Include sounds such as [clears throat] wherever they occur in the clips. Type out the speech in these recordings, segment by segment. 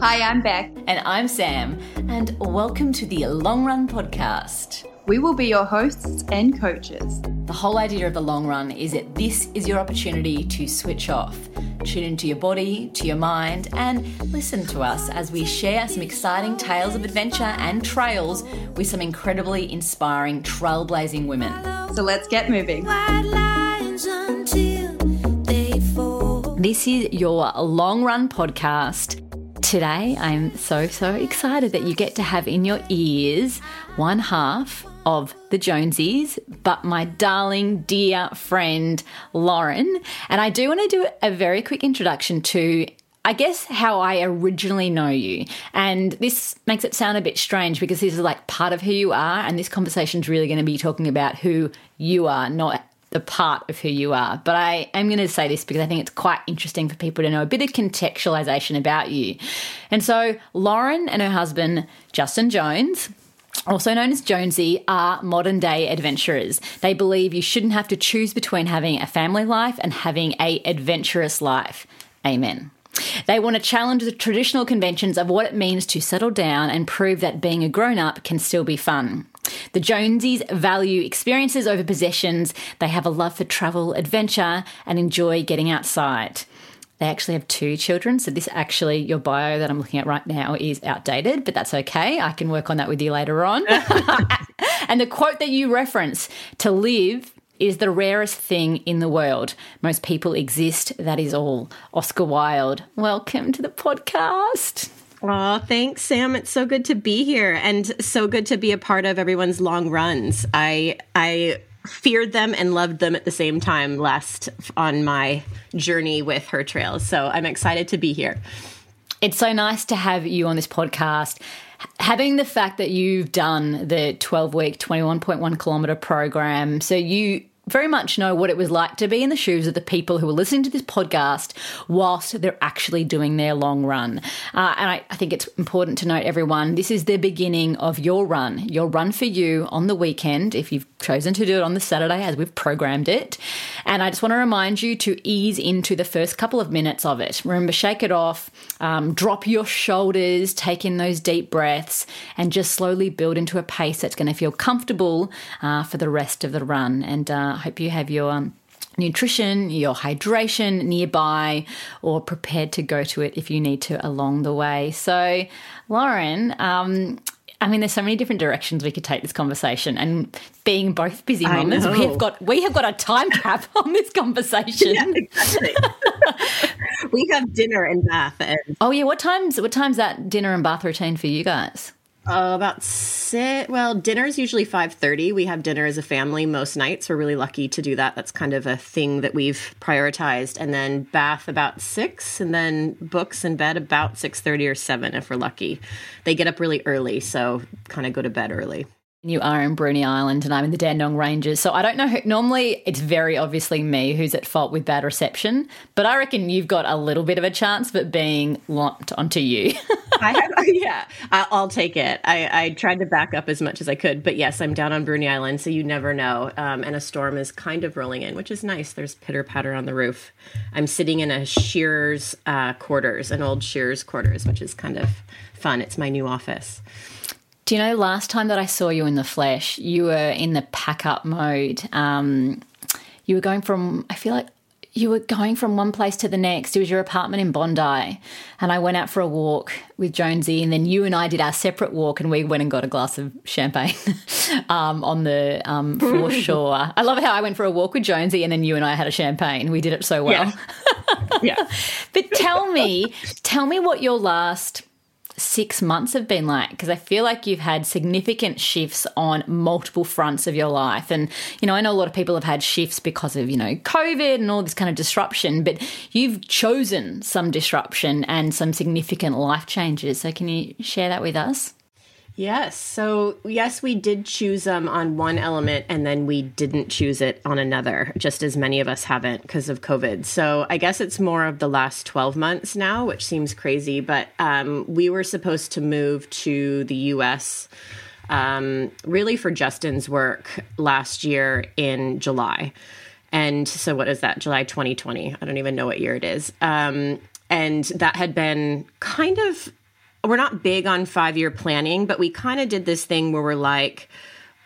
Hi, I'm Beck. And I'm Sam, and welcome to the Long Run Podcast. We will be your hosts and coaches. The whole idea of the long run is that this is your opportunity to switch off, tune into your body, to your mind, and listen to us as we share some exciting tales of adventure and trails with some incredibly inspiring, trailblazing women. So let's get moving. This is your long run podcast Today, I'm so, so excited that you get to have in your ears one half of the Jonesys, but my darling, dear friend, Lauren. And I do want to do a very quick introduction to I guess how I originally know you. And this makes it sound a bit strange because this is like part of who you are. And this conversation is really going to be talking about who you are, not the part of who you are. But I am going to say this because I think it's quite interesting for people to know a bit of contextualization about you. And so, Lauren and her husband, Justin Jones, also known as Jonesy, are modern day adventurers. They believe you shouldn't have to choose between having a family life and having a adventurous life. Amen. They want to challenge the traditional conventions of what it means to settle down and prove that being a grown up can still be fun. The Jonesys value experiences over possessions. They have a love for travel, adventure, and enjoy getting outside. They actually have two children. So, this actually, your bio that I'm looking at right now is outdated, but that's okay. I can work on that with you later on. [laughs] and the quote that you reference to live is the rarest thing in the world. Most people exist, that is all. Oscar Wilde, welcome to the podcast. Oh, thanks, Sam. It's so good to be here and so good to be a part of everyone's long runs. I I feared them and loved them at the same time last on my journey with her trails. So I'm excited to be here. It's so nice to have you on this podcast. Having the fact that you've done the 12 week, 21.1 kilometer program, so you very much know what it was like to be in the shoes of the people who are listening to this podcast whilst they're actually doing their long run. Uh, and I, I, think it's important to note, everyone, this is the beginning of your run, your run for you on the weekend, if you've chosen to do it on the Saturday as we've programmed it. And I just want to remind you to ease into the first couple of minutes of it. Remember, shake it off, um, drop your shoulders, take in those deep breaths, and just slowly build into a pace that's going to feel comfortable uh, for the rest of the run. And uh, hope you have your um, nutrition, your hydration nearby, or prepared to go to it if you need to along the way. So, Lauren, um, I mean, there's so many different directions we could take this conversation, and being both busy mamas, we have got we have got a time cap [laughs] on this conversation. Yeah, exactly. [laughs] we have dinner and bath. And- oh yeah, what times? What times that dinner and bath routine for you guys? Uh, about six. Well, dinner is usually five thirty. We have dinner as a family most nights. We're really lucky to do that. That's kind of a thing that we've prioritized. And then bath about six, and then books and bed about six thirty or seven if we're lucky. They get up really early, so kind of go to bed early. You are in Bruny Island and I'm in the Dandenong Ranges. So I don't know who, normally it's very obviously me who's at fault with bad reception, but I reckon you've got a little bit of a chance of it being lumped onto you. [laughs] I have, [laughs] yeah, I'll take it. I, I, tried to back up as much as I could, but yes, I'm down on Bruny Island, so you never know. Um, and a storm is kind of rolling in, which is nice. There's pitter patter on the roof. I'm sitting in a shearer's uh, quarters, an old shearer's quarters, which is kind of fun. It's my new office. Do you know last time that I saw you in the flesh, you were in the pack up mode. Um, you were going from, I feel like you were going from one place to the next. It was your apartment in Bondi. And I went out for a walk with Jonesy, and then you and I did our separate walk, and we went and got a glass of champagne [laughs] um, on the um, [laughs] foreshore. I love how I went for a walk with Jonesy, and then you and I had a champagne. We did it so well. Yeah. yeah. [laughs] but tell me, tell me what your last six months have been like? Because I feel like you've had significant shifts on multiple fronts of your life. And, you know, I know a lot of people have had shifts because of, you know, COVID and all this kind of disruption, but you've chosen some disruption and some significant life changes. So can you share that with us? Yes. So, yes, we did choose them um, on one element and then we didn't choose it on another, just as many of us haven't because of COVID. So, I guess it's more of the last 12 months now, which seems crazy, but um, we were supposed to move to the US um, really for Justin's work last year in July. And so, what is that? July 2020. I don't even know what year it is. Um, and that had been kind of we're not big on five year planning, but we kind of did this thing where we're like,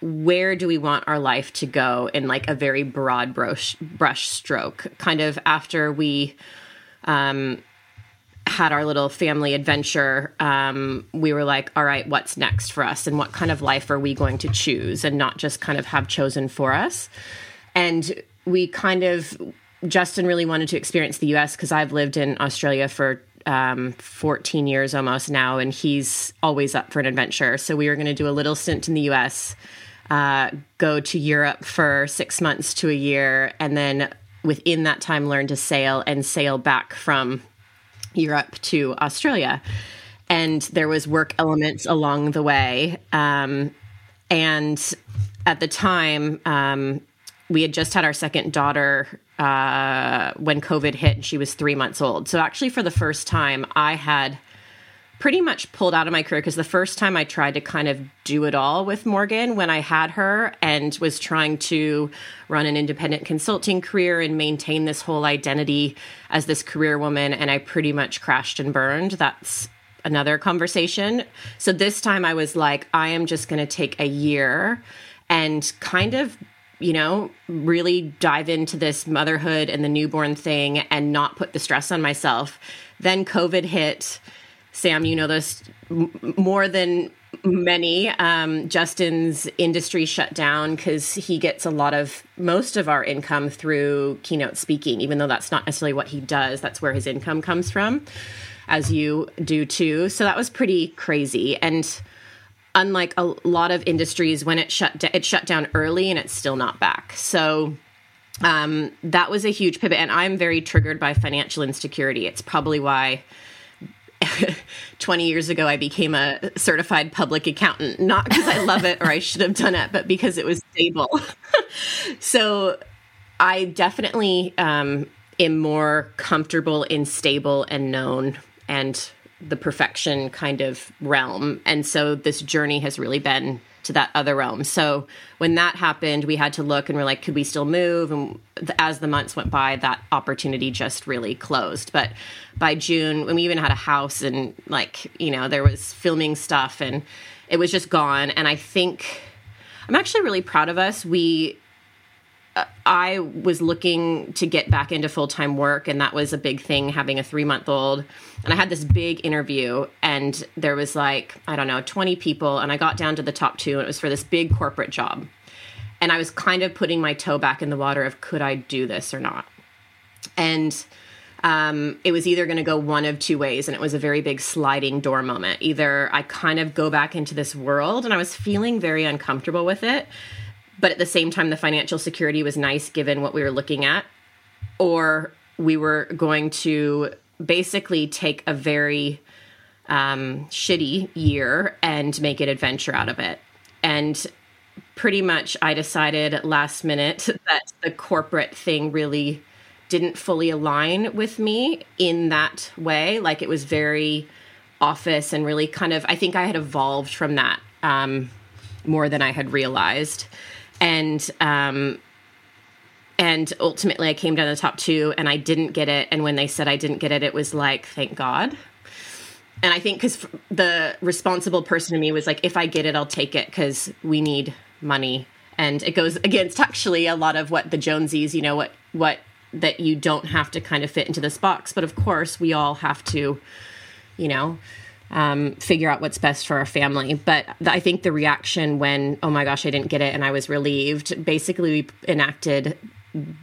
where do we want our life to go in like a very broad brush brush stroke? Kind of after we um, had our little family adventure, um, we were like, all right, what's next for us, and what kind of life are we going to choose, and not just kind of have chosen for us. And we kind of Justin really wanted to experience the U.S. because I've lived in Australia for um, 14 years almost now, and he's always up for an adventure. So we were going to do a little stint in the U.S., uh, go to Europe for six months to a year, and then within that time learn to sail and sail back from Europe to Australia. And there was work elements along the way. Um, and at the time, um, we had just had our second daughter uh, when COVID hit, and she was three months old. So actually, for the first time, I had pretty much pulled out of my career because the first time I tried to kind of do it all with Morgan when I had her and was trying to run an independent consulting career and maintain this whole identity as this career woman, and I pretty much crashed and burned. That's another conversation. So this time I was like, I am just going to take a year and kind of you know, really dive into this motherhood and the newborn thing and not put the stress on myself. Then COVID hit. Sam, you know this more than many. Um, Justin's industry shut down because he gets a lot of most of our income through keynote speaking, even though that's not necessarily what he does. That's where his income comes from, as you do too. So that was pretty crazy. And unlike a lot of industries, when it shut it shut down early and it's still not back. So um, that was a huge pivot, and I'm very triggered by financial insecurity. It's probably why [laughs] 20 years ago, I became a certified public accountant, not because I love it or I should have done it, but because it was stable. [laughs] so I definitely um, am more comfortable in stable and known and the perfection kind of realm. And so this journey has really been to that other realm. So when that happened, we had to look and we're like, could we still move? And as the months went by, that opportunity just really closed. But by June, when we even had a house and like, you know, there was filming stuff and it was just gone. And I think I'm actually really proud of us. We I was looking to get back into full time work, and that was a big thing having a three month old. And I had this big interview, and there was like, I don't know, 20 people, and I got down to the top two, and it was for this big corporate job. And I was kind of putting my toe back in the water of could I do this or not? And um, it was either going to go one of two ways, and it was a very big sliding door moment. Either I kind of go back into this world, and I was feeling very uncomfortable with it but at the same time the financial security was nice given what we were looking at. Or we were going to basically take a very um, shitty year and make an adventure out of it. And pretty much i decided last minute [laughs] that the corporate thing really didn't fully align with me in that way. Like it was very office and really kind of i think i had evolved from that um, more than i had realized and um, and ultimately I came down the top two and I didn't get it. And when they said I didn't get it, it was like, thank God. And I think because the responsible person to me was like, if I get it, I'll take it because we need money. And it goes against actually a lot of what the Jonesys, you know, what what that you don't have to kind of fit into this box. But of course, we all have to, you know, um, figure out what's best for our family. But I think the reaction when, oh my gosh, I didn't get it and I was relieved, basically, we enacted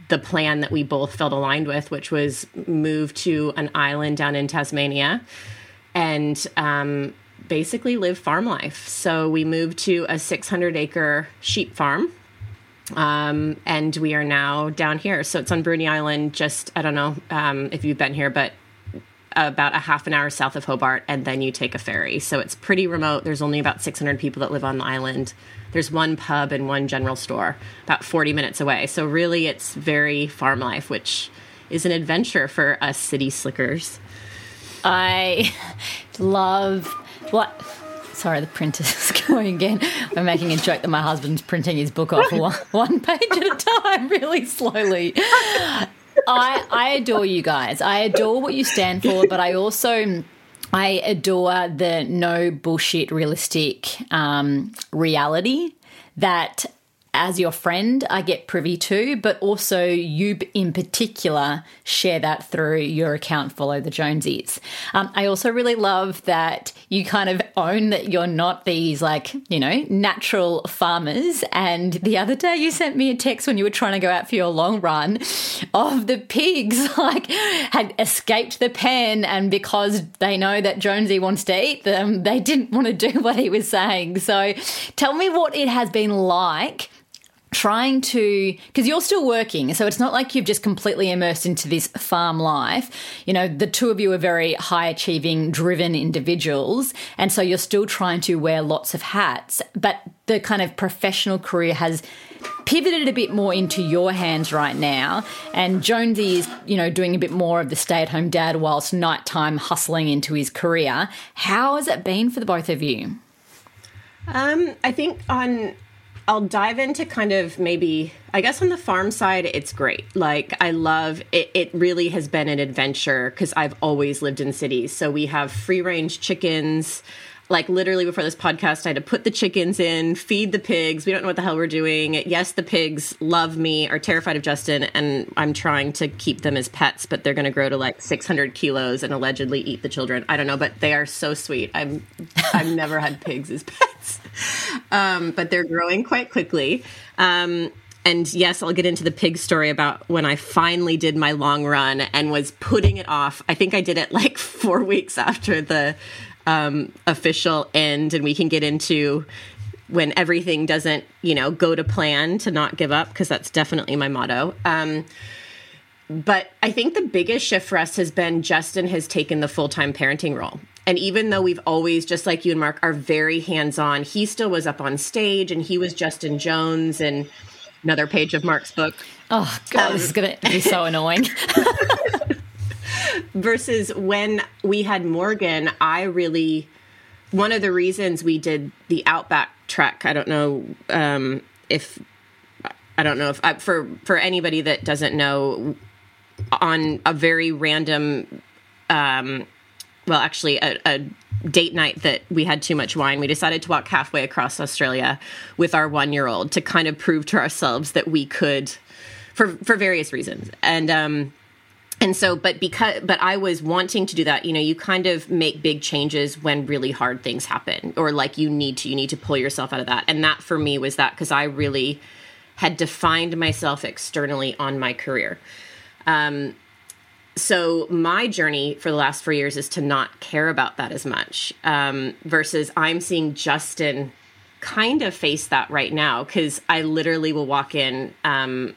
the plan that we both felt aligned with, which was move to an island down in Tasmania and um, basically live farm life. So we moved to a 600 acre sheep farm. Um, and we are now down here. So it's on Bruny Island, just, I don't know um, if you've been here, but about a half an hour south of Hobart, and then you take a ferry. So it's pretty remote. There's only about 600 people that live on the island. There's one pub and one general store about 40 minutes away. So really, it's very farm life, which is an adventure for us city slickers. I love what. Sorry, the printer's [laughs] going again. I'm making a joke that my husband's printing his book off [laughs] one, one page at a time, really slowly. I, I adore you guys. I adore what you stand for, but I also I adore the no bullshit realistic um, reality that as your friend, I get privy to, but also you in particular share that through your account, Follow the Jonesys. Um, I also really love that you kind of own that you're not these like, you know, natural farmers. And the other day you sent me a text when you were trying to go out for your long run of the pigs [laughs] like had escaped the pen. And because they know that Jonesy wants to eat them, they didn't want to do [laughs] what he was saying. So tell me what it has been like trying to because you're still working so it's not like you've just completely immersed into this farm life. You know the two of you are very high achieving driven individuals and so you're still trying to wear lots of hats but the kind of professional career has pivoted a bit more into your hands right now and jonesy is you know doing a bit more of the stay-at-home dad whilst nighttime hustling into his career. How has it been for the both of you? Um, I think on I'll dive into kind of maybe I guess on the farm side it's great. Like I love it it really has been an adventure cuz I've always lived in cities. So we have free range chickens like literally before this podcast, I had to put the chickens in, feed the pigs. We don't know what the hell we're doing. Yes, the pigs love me, are terrified of Justin, and I'm trying to keep them as pets, but they're going to grow to like 600 kilos and allegedly eat the children. I don't know, but they are so sweet. I'm I've never had pigs as pets, [laughs] um, but they're growing quite quickly. Um, and yes, I'll get into the pig story about when I finally did my long run and was putting it off. I think I did it like [laughs] four weeks after the um, official end, and we can get into when everything doesn't, you know, go to plan to not give up because that's definitely my motto. Um, but I think the biggest shift for us has been Justin has taken the full time parenting role. And even though we've always, just like you and Mark, are very hands on, he still was up on stage and he was Justin Jones and another page of Mark's book. Oh, God, um, this is going to be so [laughs] annoying. [laughs] versus when we had Morgan, I really one of the reasons we did the Outback trek. I don't know um, if I don't know if I, for for anybody that doesn't know on a very random. Um, well, actually, a, a date night that we had too much wine, we decided to walk halfway across Australia with our one year old to kind of prove to ourselves that we could, for for various reasons. And um, and so but because but i was wanting to do that you know you kind of make big changes when really hard things happen or like you need to you need to pull yourself out of that. And that for me was that because i really had defined myself externally on my career. Um, so my journey for the last four years is to not care about that as much um, versus i'm seeing justin kind of face that right now because i literally will walk in um,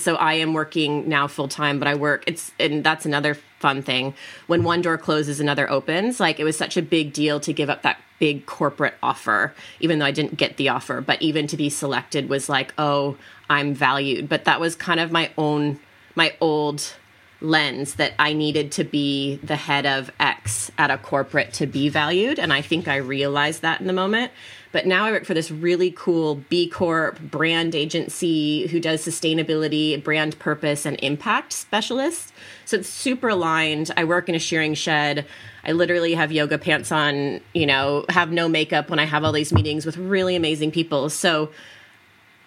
so I am working now full time, but I work it's and that's another fun thing. When one door closes, another opens. Like it was such a big deal to give up that big corporate offer, even though I didn't get the offer. But even to be selected was like, oh, I'm valued. But that was kind of my own my old lens that I needed to be the head of X at a corporate to be valued. And I think I realized that in the moment. But now I work for this really cool B Corp brand agency who does sustainability, brand purpose, and impact specialist. So it's super aligned. I work in a shearing shed. I literally have yoga pants on, you know, have no makeup when I have all these meetings with really amazing people. So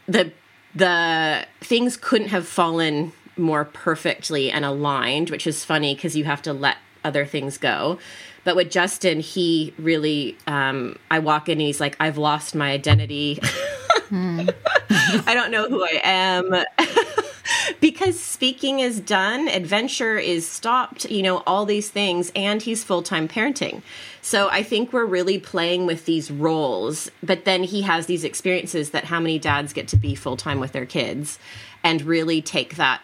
the the things couldn't have fallen more perfectly and aligned, which is funny because you have to let other things go. But with Justin, he really, um, I walk in and he's like, I've lost my identity. [laughs] I don't know who I am. [laughs] because speaking is done, adventure is stopped, you know, all these things, and he's full time parenting. So I think we're really playing with these roles, but then he has these experiences that how many dads get to be full time with their kids and really take that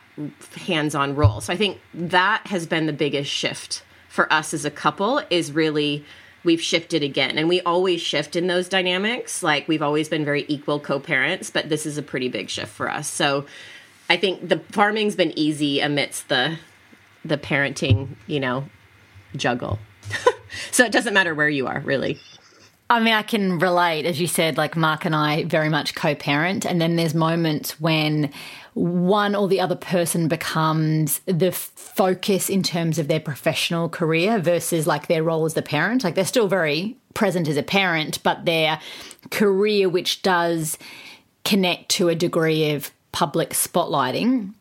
hands on role. So I think that has been the biggest shift for us as a couple is really we've shifted again. And we always shift in those dynamics. Like we've always been very equal co-parents but this is a pretty big shift for us. So i think the farming's been easy amidst the the parenting you know juggle. [laughs] So it doesn't matter where you are really I mean, I can relate, as you said, like Mark and I very much co parent. And then there's moments when one or the other person becomes the focus in terms of their professional career versus like their role as the parent. Like they're still very present as a parent, but their career, which does connect to a degree of public spotlighting,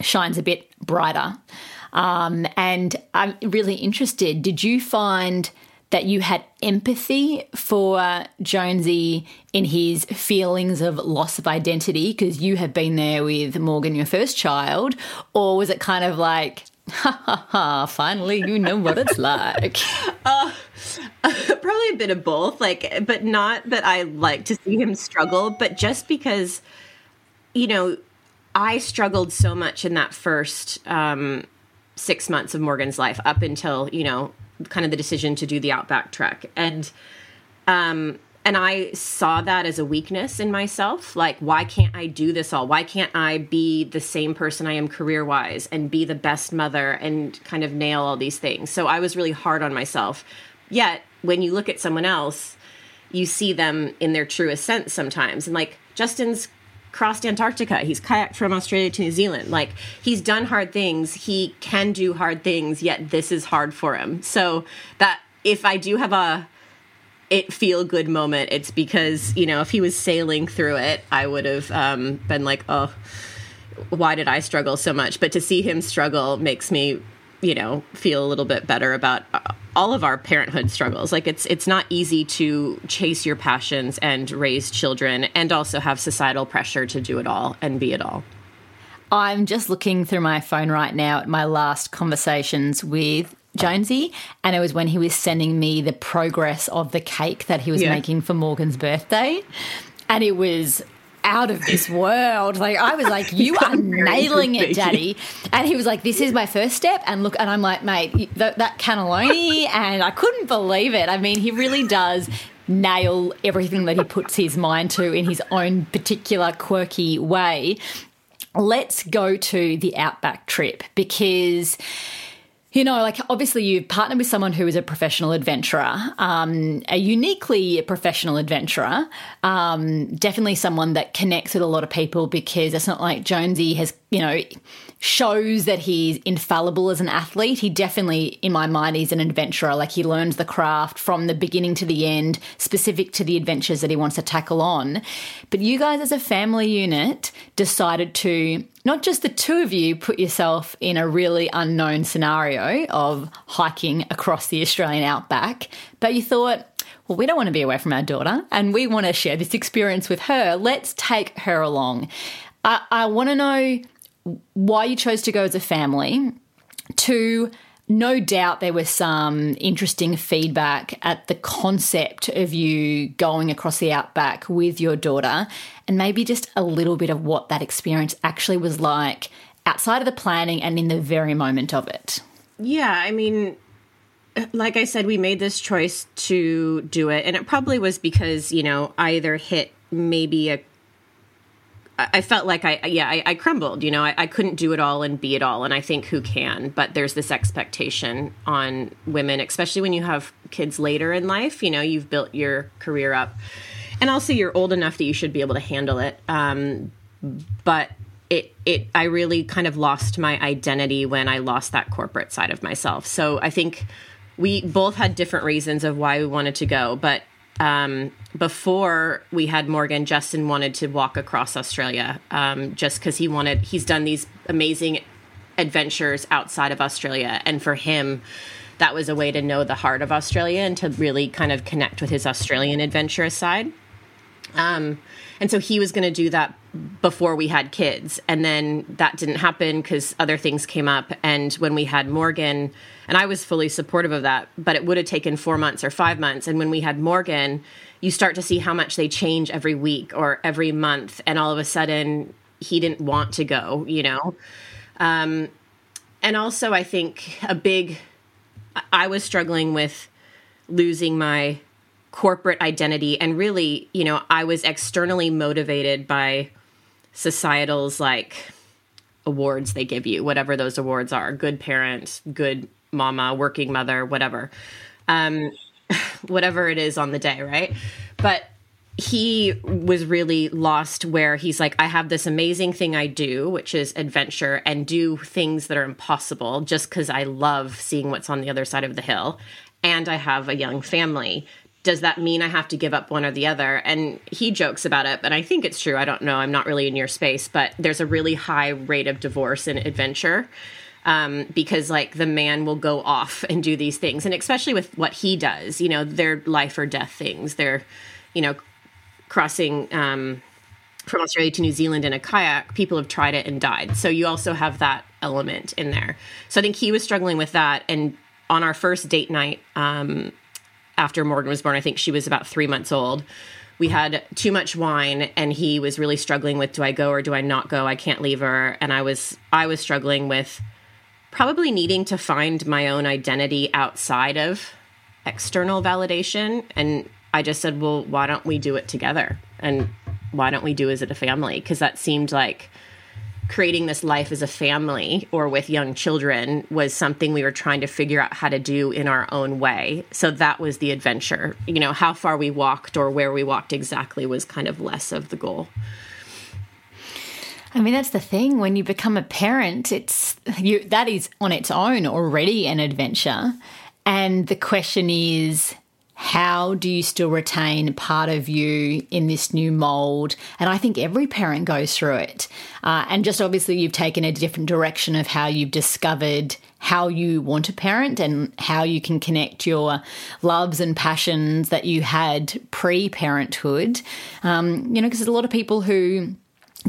shines a bit brighter. Um, and I'm really interested. Did you find that you had empathy for Jonesy in his feelings of loss of identity because you have been there with Morgan, your first child? Or was it kind of like, ha ha ha, finally you know what it's [laughs] like? Uh, [laughs] probably a bit of both, like, but not that I like to see him struggle, but just because, you know, I struggled so much in that first um, six months of Morgan's life up until, you know, kind of the decision to do the Outback trek. And um and I saw that as a weakness in myself. Like, why can't I do this all? Why can't I be the same person I am career wise and be the best mother and kind of nail all these things? So I was really hard on myself. Yet, when you look at someone else, you see them in their truest sense sometimes. And like, Justin's crossed Antarctica. He's kayaked from Australia to New Zealand. Like he's done hard things. He can do hard things, yet this is hard for him. So that if I do have a it feel good moment, it's because, you know, if he was sailing through it, I would have um, been like, oh, why did I struggle so much? But to see him struggle makes me you know feel a little bit better about uh, all of our parenthood struggles like it's it's not easy to chase your passions and raise children and also have societal pressure to do it all and be it all i'm just looking through my phone right now at my last conversations with Jonesy, and it was when he was sending me the progress of the cake that he was yeah. making for Morgan's birthday. And it was out of this world. Like I was like, [laughs] you are nailing it, Daddy. And he was like, this is my first step. And look, and I'm like, mate, th- that cannelloni, [laughs] and I couldn't believe it. I mean, he really does nail everything that he puts his mind to in his own particular quirky way. Let's go to the Outback trip because you know, like obviously you've partnered with someone who is a professional adventurer, um, a uniquely professional adventurer, um, definitely someone that connects with a lot of people because it's not like Jonesy has, you know, shows that he's infallible as an athlete. He definitely, in my mind, he's an adventurer. Like he learns the craft from the beginning to the end, specific to the adventures that he wants to tackle on. But you guys, as a family unit, decided to not just the two of you put yourself in a really unknown scenario of hiking across the Australian outback, but you thought, well, we don't want to be away from our daughter and we want to share this experience with her. Let's take her along. I, I want to know why you chose to go as a family. To no doubt there was some interesting feedback at the concept of you going across the outback with your daughter, and maybe just a little bit of what that experience actually was like outside of the planning and in the very moment of it. Yeah, I mean, like I said, we made this choice to do it, and it probably was because, you know, either hit maybe a I felt like I, yeah, I, I crumbled. You know, I, I, couldn't do it all and be it all. And I think who can? But there's this expectation on women, especially when you have kids later in life. You know, you've built your career up, and also you're old enough that you should be able to handle it. Um, but it, it, I really kind of lost my identity when I lost that corporate side of myself. So I think we both had different reasons of why we wanted to go, but um, before we had Morgan, Justin wanted to walk across Australia um, just because he wanted, he's done these amazing adventures outside of Australia. And for him, that was a way to know the heart of Australia and to really kind of connect with his Australian adventurous side. Um, and so he was going to do that before we had kids. And then that didn't happen because other things came up. And when we had Morgan, and I was fully supportive of that, but it would have taken four months or five months. And when we had Morgan, you start to see how much they change every week or every month. And all of a sudden, he didn't want to go, you know? Um, and also, I think a big, I was struggling with losing my corporate identity and really you know i was externally motivated by societal's like awards they give you whatever those awards are good parent good mama working mother whatever um [laughs] whatever it is on the day, right? But he was really lost where he's like, I have this amazing thing I do, which is adventure and do things that are impossible just because I love seeing what's on the other side of the hill. And I have a young family. Does that mean I have to give up one or the other? And he jokes about it, but I think it's true. I don't know. I'm not really in your space, but there's a really high rate of divorce in adventure. Um, because like the man will go off [laughs] and do these things and especially with what he does you know they're life or death things they're you know crossing um, from Australia to New Zealand in a kayak, people have tried it and died. So you also have that element in there. So I think he was struggling with that. And on our first date night, um, after Morgan was born, I think she was about three months old. We had too much wine, and he was really struggling with: Do I go or do I not go? I can't leave her. And I was, I was struggling with probably needing to find my own identity outside of external validation and I just said, well, why don't we do it together? And why don't we do as a family? Because that seemed like creating this life as a family or with young children was something we were trying to figure out how to do in our own way. So that was the adventure. You know, how far we walked or where we walked exactly was kind of less of the goal. I mean, that's the thing. When you become a parent, it's you that is on its own already an adventure. And the question is, how do you still retain part of you in this new mold? And I think every parent goes through it. Uh, and just obviously, you've taken a different direction of how you've discovered how you want to parent and how you can connect your loves and passions that you had pre parenthood. Um, you know, because there's a lot of people who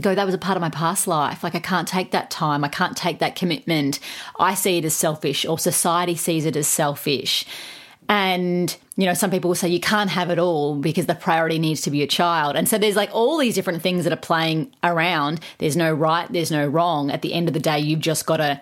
go, that was a part of my past life. Like, I can't take that time. I can't take that commitment. I see it as selfish, or society sees it as selfish. And, you know, some people will say you can't have it all because the priority needs to be a child. And so there's like all these different things that are playing around. There's no right, there's no wrong. At the end of the day, you've just got to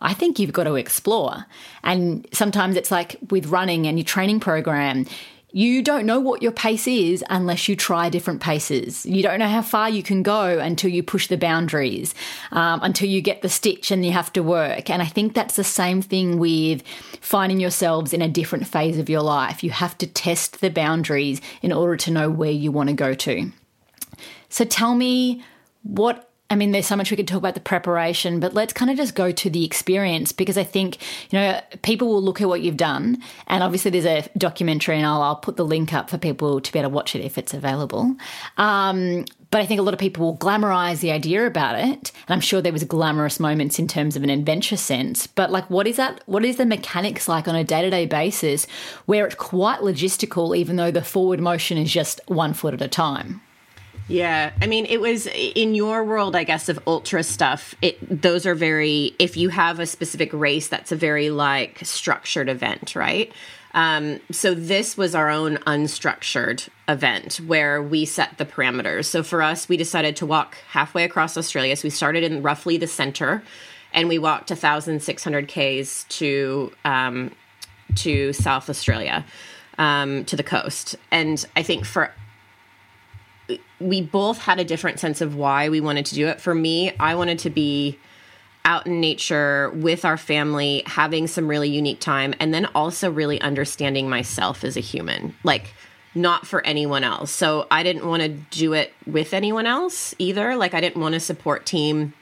I think you've got to explore. And sometimes it's like with running and your training program, you don't know what your pace is unless you try different paces. You don't know how far you can go until you push the boundaries, um, until you get the stitch and you have to work. And I think that's the same thing with finding yourselves in a different phase of your life. You have to test the boundaries in order to know where you want to go to. So tell me what I mean, there's so much we could talk about the preparation, but let's kind of just go to the experience because I think, you know, people will look at what you've done. And obviously, there's a documentary, and I'll, I'll put the link up for people to be able to watch it if it's available. Um, but I think a lot of people will glamorize the idea about it. And I'm sure there was glamorous moments in terms of an adventure sense. But like, what is that? What is the mechanics like on a day to day basis where it's quite logistical, even though the forward motion is just one foot at a time? Yeah, I mean, it was in your world, I guess, of ultra stuff. It those are very. If you have a specific race, that's a very like structured event, right? Um, so this was our own unstructured event where we set the parameters. So for us, we decided to walk halfway across Australia. So we started in roughly the center, and we walked 1,600 k's to um, to South Australia, um, to the coast. And I think for we both had a different sense of why we wanted to do it. For me, I wanted to be out in nature with our family, having some really unique time, and then also really understanding myself as a human. Like, not for anyone else. So I didn't want to do it with anyone else either. Like, I didn't want a support team,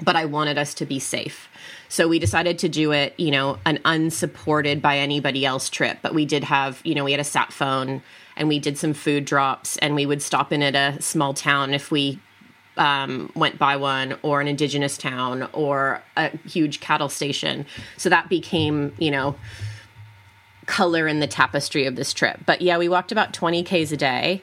but I wanted us to be safe. So we decided to do it, you know, an unsupported by anybody else trip. But we did have, you know, we had a sat phone and we did some food drops and we would stop in at a small town if we um, went by one or an indigenous town or a huge cattle station. So that became you know color in the tapestry of this trip. But yeah we walked about 20 k's a day.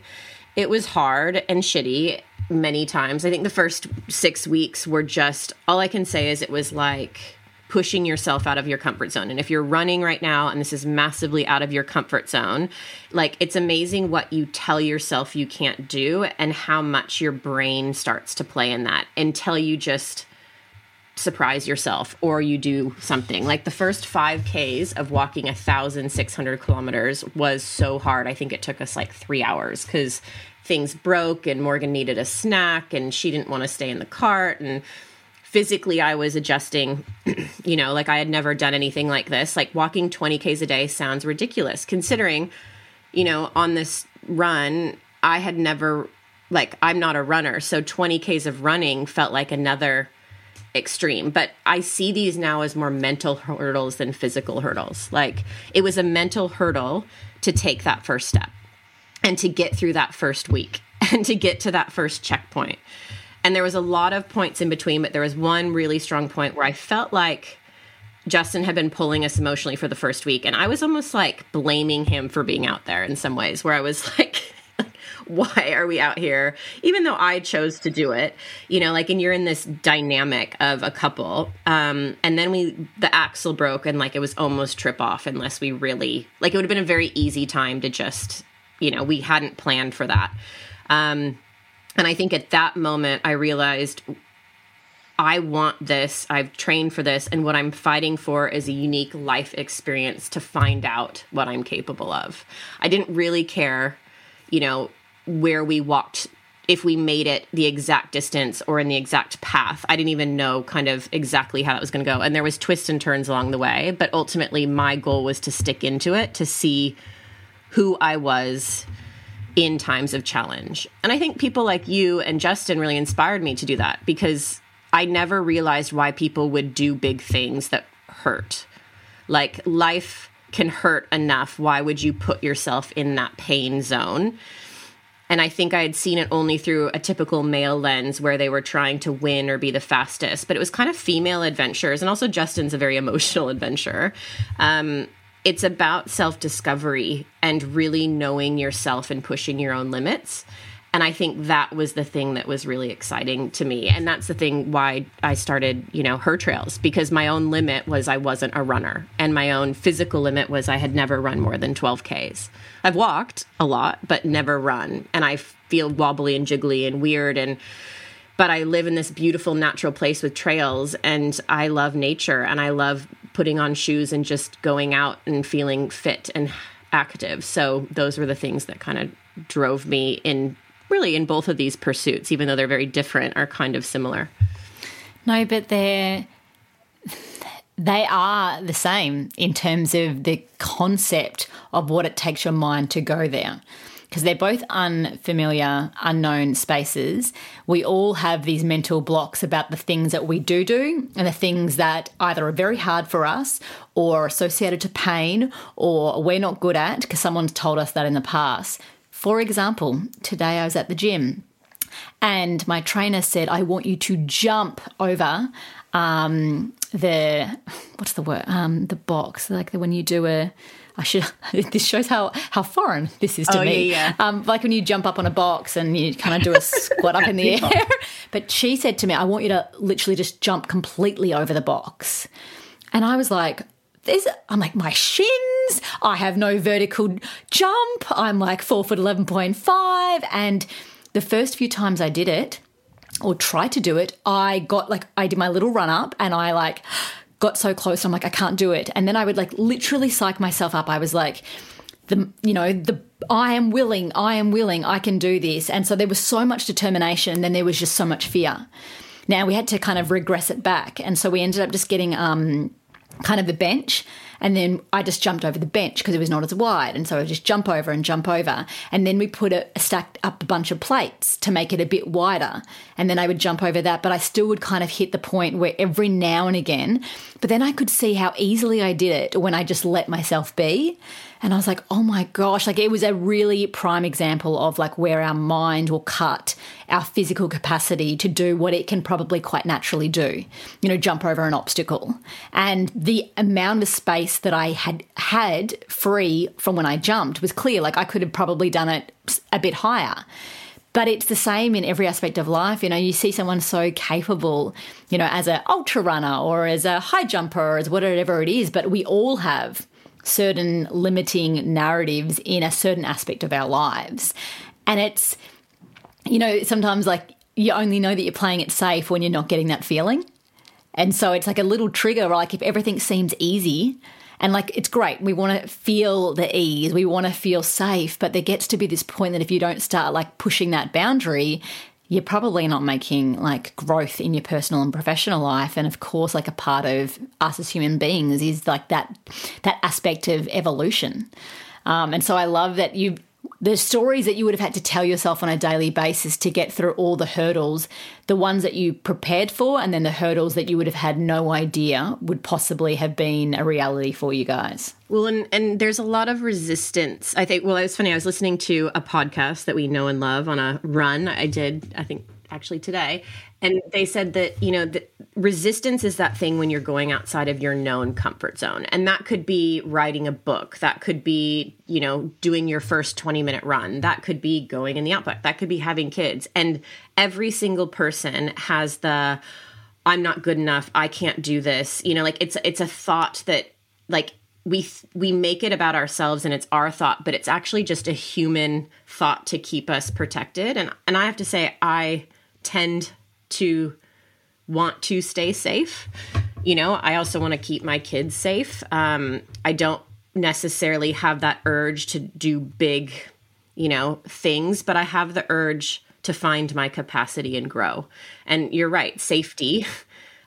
It was hard and shitty many times. I think the first six weeks were just all i can say is it was like pushing yourself out of your comfort zone. And if you're running right now and this is massively out of your comfort zone, like it's amazing what you tell yourself you can't do and how much your brain starts to play in that until you just surprise yourself or you do something. Like the first 5Ks of walking 1,600 kilometers was so hard. I think it took us like three hours because things broke and Morgan needed a snack and she didn't want to stay in the cart. And physically I was adjusting, [clears throat] you know, like I had never done anything like this. Like walking 20Ks a day sounds ridiculous considering you know, on this run, I had never, like, I'm not a runner. So 20Ks of running felt like another extreme. But I see these now as more mental hurdles than physical hurdles. Like, it was a mental hurdle to take that first step and to get through that first week [laughs] and to get to that first checkpoint. And there was a lot of points in between, but there was one really strong point where I felt like Justin had been pulling us emotionally for the first week. And I was almost like blaming him for being out there in some ways, where I was [laughs] like, why are we out here? Even though I chose to do it, you know, like, and you're in this dynamic of a couple. Um, and then we, the axle broke and like it was almost trip off unless we really, like, it would have been a very easy time to just, you know, we hadn't planned for that. Um, and I think at that moment, I realized I want this. I've trained for this. And what I'm fighting for is a unique life experience to find out what I'm capable of. I didn't really care, you know, where we walked, if we made it the exact distance or in the exact path. I didn't even know kind of exactly how that was going to go. And there was twists and turns along the way. But ultimately, my goal was to stick into it, to see who I was in times of challenge. And I think people like you and Justin really inspired me to do that because I never realized why people would do big things that hurt. Like life can hurt enough. Why would you put yourself in that pain zone? And I think I had seen it only through a typical male lens where they were trying to win or be the fastest. But it was kind of female adventures. And also, Justin's a very [laughs] emotional adventurer. Um, it's about self discovery and really knowing yourself and pushing your own limits. And I think that was the thing that was really exciting to me. And that's the thing why I started, you know, her trails because my own limit was I wasn't a runner. And my own physical limit was I had never run more than 12 Ks. I've walked a lot, but never run. And I feel wobbly and jiggly and weird. And, but I live in this beautiful natural place with trails and I love nature and I love putting on shoes and just going out and feeling fit and active. So those were the things that kind of drove me in really in both of these pursuits, even though they're very different, are kind of similar. No, but they're they are the same in terms of the concept of what it takes your mind to go there. Because they're both unfamiliar, unknown spaces. We all have these mental blocks about the things that we do do and the things that either are very hard for us or associated to pain or we're not good at because someone's told us that in the past. For example, today I was at the gym and my trainer said, I want you to jump over um, the, what's the word? Um, the box, like the, when you do a, I should. [laughs] This shows how how foreign this is to oh, me. Yeah, yeah. Um, like when you jump up on a box and you kind of do a squat up in the [laughs] air. But she said to me, "I want you to literally just jump completely over the box," and I was like, there's, I'm like, my shins, I have no vertical jump. I'm like four foot 11.5. And the first few times I did it or tried to do it, I got like, I did my little run up and I like got so close. I'm like, I can't do it. And then I would like literally psych myself up. I was like, the, you know, the, I am willing, I am willing, I can do this. And so there was so much determination. And then there was just so much fear. Now we had to kind of regress it back. And so we ended up just getting, um, kind of the bench. And then I just jumped over the bench because it was not as wide. And so I just jump over and jump over. And then we put a, stacked up a bunch of plates to make it a bit wider. And then I would jump over that. But I still would kind of hit the point where every now and again, but then I could see how easily I did it when I just let myself be. And I was like, oh my gosh, like it was a really prime example of like where our mind will cut our physical capacity to do what it can probably quite naturally do, you know, jump over an obstacle. And the amount of space that I had had free from when I jumped was clear. Like I could have probably done it a bit higher but it's the same in every aspect of life you know you see someone so capable you know as an ultra runner or as a high jumper or as whatever it is but we all have certain limiting narratives in a certain aspect of our lives. And it's, you know, sometimes like you only know that you're playing it safe when you're not getting that feeling. And so it's like a little trigger, like if everything seems easy, and like it's great, we want to feel the ease, we want to feel safe, but there gets to be this point that if you don't start like pushing that boundary, you're probably not making like growth in your personal and professional life. And of course like a part of us as human beings is like that that aspect of evolution. Um, and so I love that you the stories that you would have had to tell yourself on a daily basis to get through all the hurdles, the ones that you prepared for, and then the hurdles that you would have had no idea would possibly have been a reality for you guys. Well, and, and there's a lot of resistance. I think, well, it was funny. I was listening to a podcast that we know and love on a run I did, I think, actually today. And they said that, you know, the resistance is that thing when you're going outside of your known comfort zone. And that could be writing a book. That could be, you know, doing your first 20 minute run. That could be going in the outback. That could be having kids. And every single person has the, I'm not good enough. I can't do this. You know, like it's, it's a thought that like we we make it about ourselves and it's our thought but it's actually just a human thought to keep us protected and and I have to say I tend to want to stay safe. You know, I also want to keep my kids safe. Um, I don't necessarily have that urge to do big, you know, things, but I have the urge to find my capacity and grow. And you're right, safety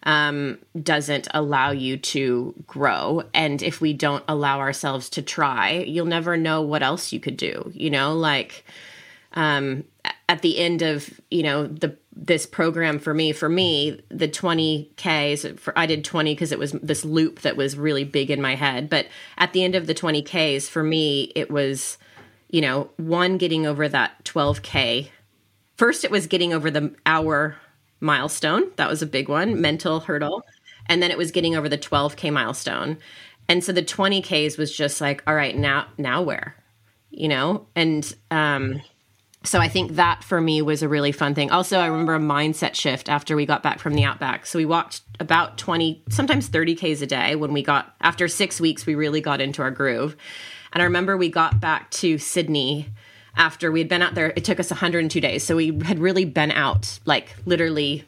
um, doesn't allow you to grow. And if we don't allow ourselves to try, you'll never know what else you could do. You know, like um, at the end of you know the this program for me. For me the 20ks for i did 20 because it was this loop that was really big in my head. But at the end of the 20ks for me it was you know one getting over that 12k first it was getting over the hour milestone. That was a big one mental hurdle. And then it was getting over the 12k milestone. And so the 20ks was just like all right now now where? You know? And um so I think that for me was a really fun thing. Also, I remember a mindset shift after we got back from the outback. So we walked about 20, sometimes 30 Ks a day when we got, after six weeks, we really got into our groove. And I remember we got back to Sydney after we had been out there. It took us 102 days. So we had really been out, like literally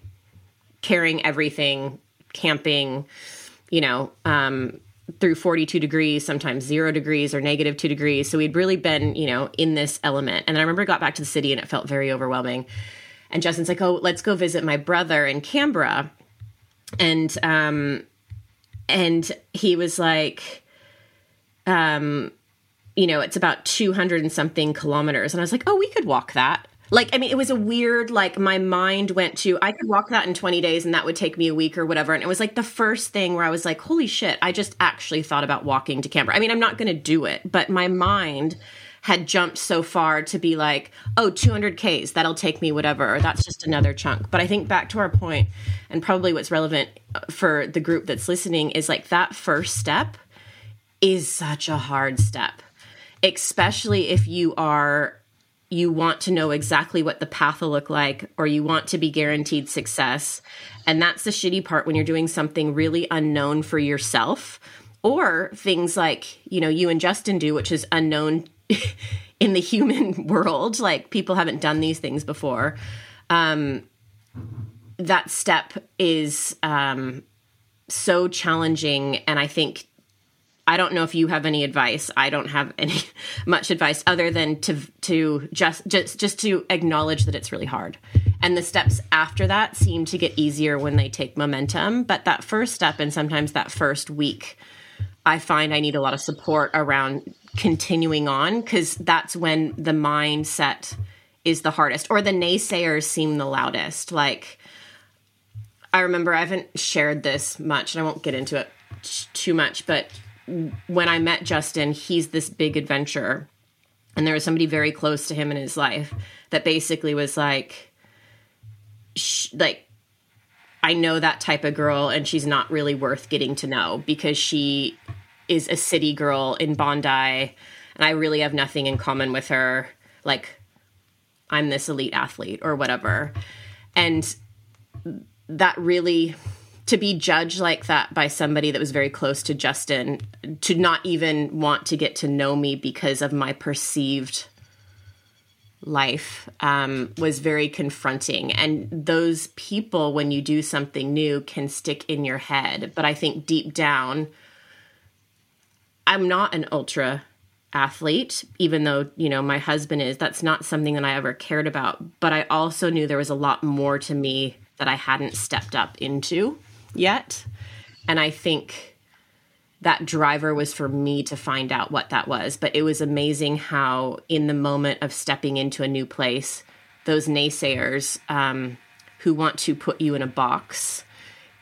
carrying everything, camping, you know, um, through 42 degrees, sometimes zero degrees or negative two degrees. So we'd really been, you know, in this element. And I remember I got back to the city and it felt very overwhelming. And Justin's like, oh, let's go visit my brother in Canberra. And, um, and he was like, um, you know, it's about 200 and something kilometers. And I was like, oh, we could walk that. Like, I mean, it was a weird, like, my mind went to, I could walk that in 20 days and that would take me a week or whatever. And it was like the first thing where I was like, holy shit, I just actually thought about walking to Canberra. I mean, I'm not going to do it, but my mind had jumped so far to be like, oh, 200 Ks, that'll take me whatever. Or that's just another chunk. But I think back to our point, and probably what's relevant uh, for the group that's listening is like that first step is such a hard step, especially if you are you want to know exactly what the path will look like or you want to be guaranteed success. And that's the shitty part when you're doing something really unknown for yourself or things like, you know, you and Justin do, which is unknown [laughs] in the human [laughs] world. Like people haven't done these things before. Um, that step is um, so challenging. And I think I don't know if you have any advice. I don't have [laughs] any much advice other than to to just just just to acknowledge that it's really hard. And the steps after that seem to get easier when they take momentum, but that first step and sometimes that first week I find I need a lot of support around continuing on cuz that's when the mindset is the hardest or the naysayers seem the loudest. Like I remember I haven't shared this much and I won't get into it too much, but when I met Justin, he's this big adventurer. And there was somebody very close to him in his life that basically was like, like, I know that type of girl, and she's not really worth getting to know because she is a city girl in Bondi, and I really have nothing in common with her. Like, I'm this elite athlete or whatever. And that really to be judged like that by somebody that was very close to Justin, to not even want to get to know me because of my perceived life um, was very confronting. And those people, when you do something new, can stick in your head. But I think deep down, I'm not an ultra athlete, even though, you know, my husband is. That's not something that I ever cared about. But I also knew there was a lot more to me that I hadn't stepped up into yet. And I think that driver was for me to find out what that was. But it was amazing how, in the moment of stepping into a new place, those naysayers um, who want to put you in a box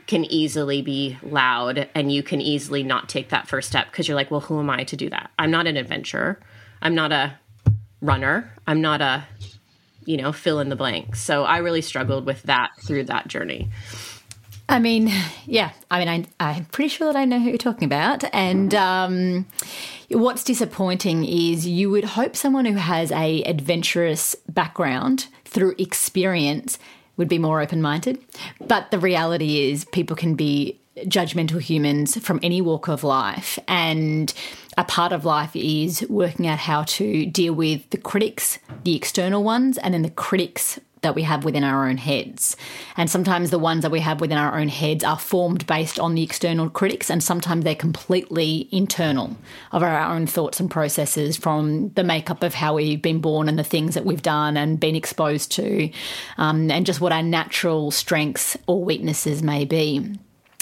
can easily be loud and you can easily not take that first step because you're like, well, who am I to do that? I'm not an adventurer. I'm not a runner. I'm not a, you know, fill in the blank. So I really struggled with that through that journey. I mean, yeah. I mean, I, am pretty sure that I know who you're talking about. And um, what's disappointing is you would hope someone who has a adventurous background through experience would be more open minded. But the reality is, people can be judgmental humans from any walk of life. And a part of life is working out how to deal with the critics, the external ones, and then the critics that we have within our own heads. And sometimes the ones that we have within our own heads are formed based on the external critics, and sometimes they're completely internal of our own thoughts and processes from the makeup of how we've been born and the things that we've done and been exposed to, um, and just what our natural strengths or weaknesses may be.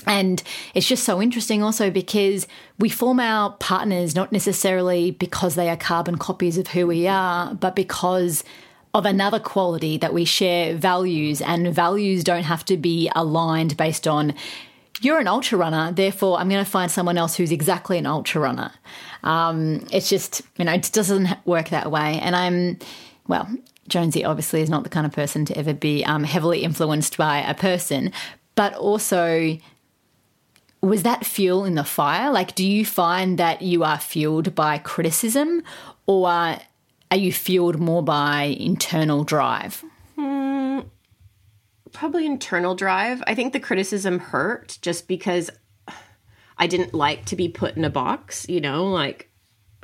And it's just so interesting also because we form our partners not necessarily because they are carbon copies of who we are, but because of another quality that we share values, and values don't have to be aligned based on you're an ultra runner, therefore I'm going to find someone else who's exactly an ultra runner. Um, it's just, you know, it doesn't work that way. And I'm, well, Jonesy obviously is not the kind of person to ever be um, heavily influenced by a person, but also was that fuel in the fire? Like, do you find that you are fueled by criticism or are you fueled more by internal drive? Mm, probably internal drive. I think the criticism hurt just because I didn't like to be put in a box, you know, like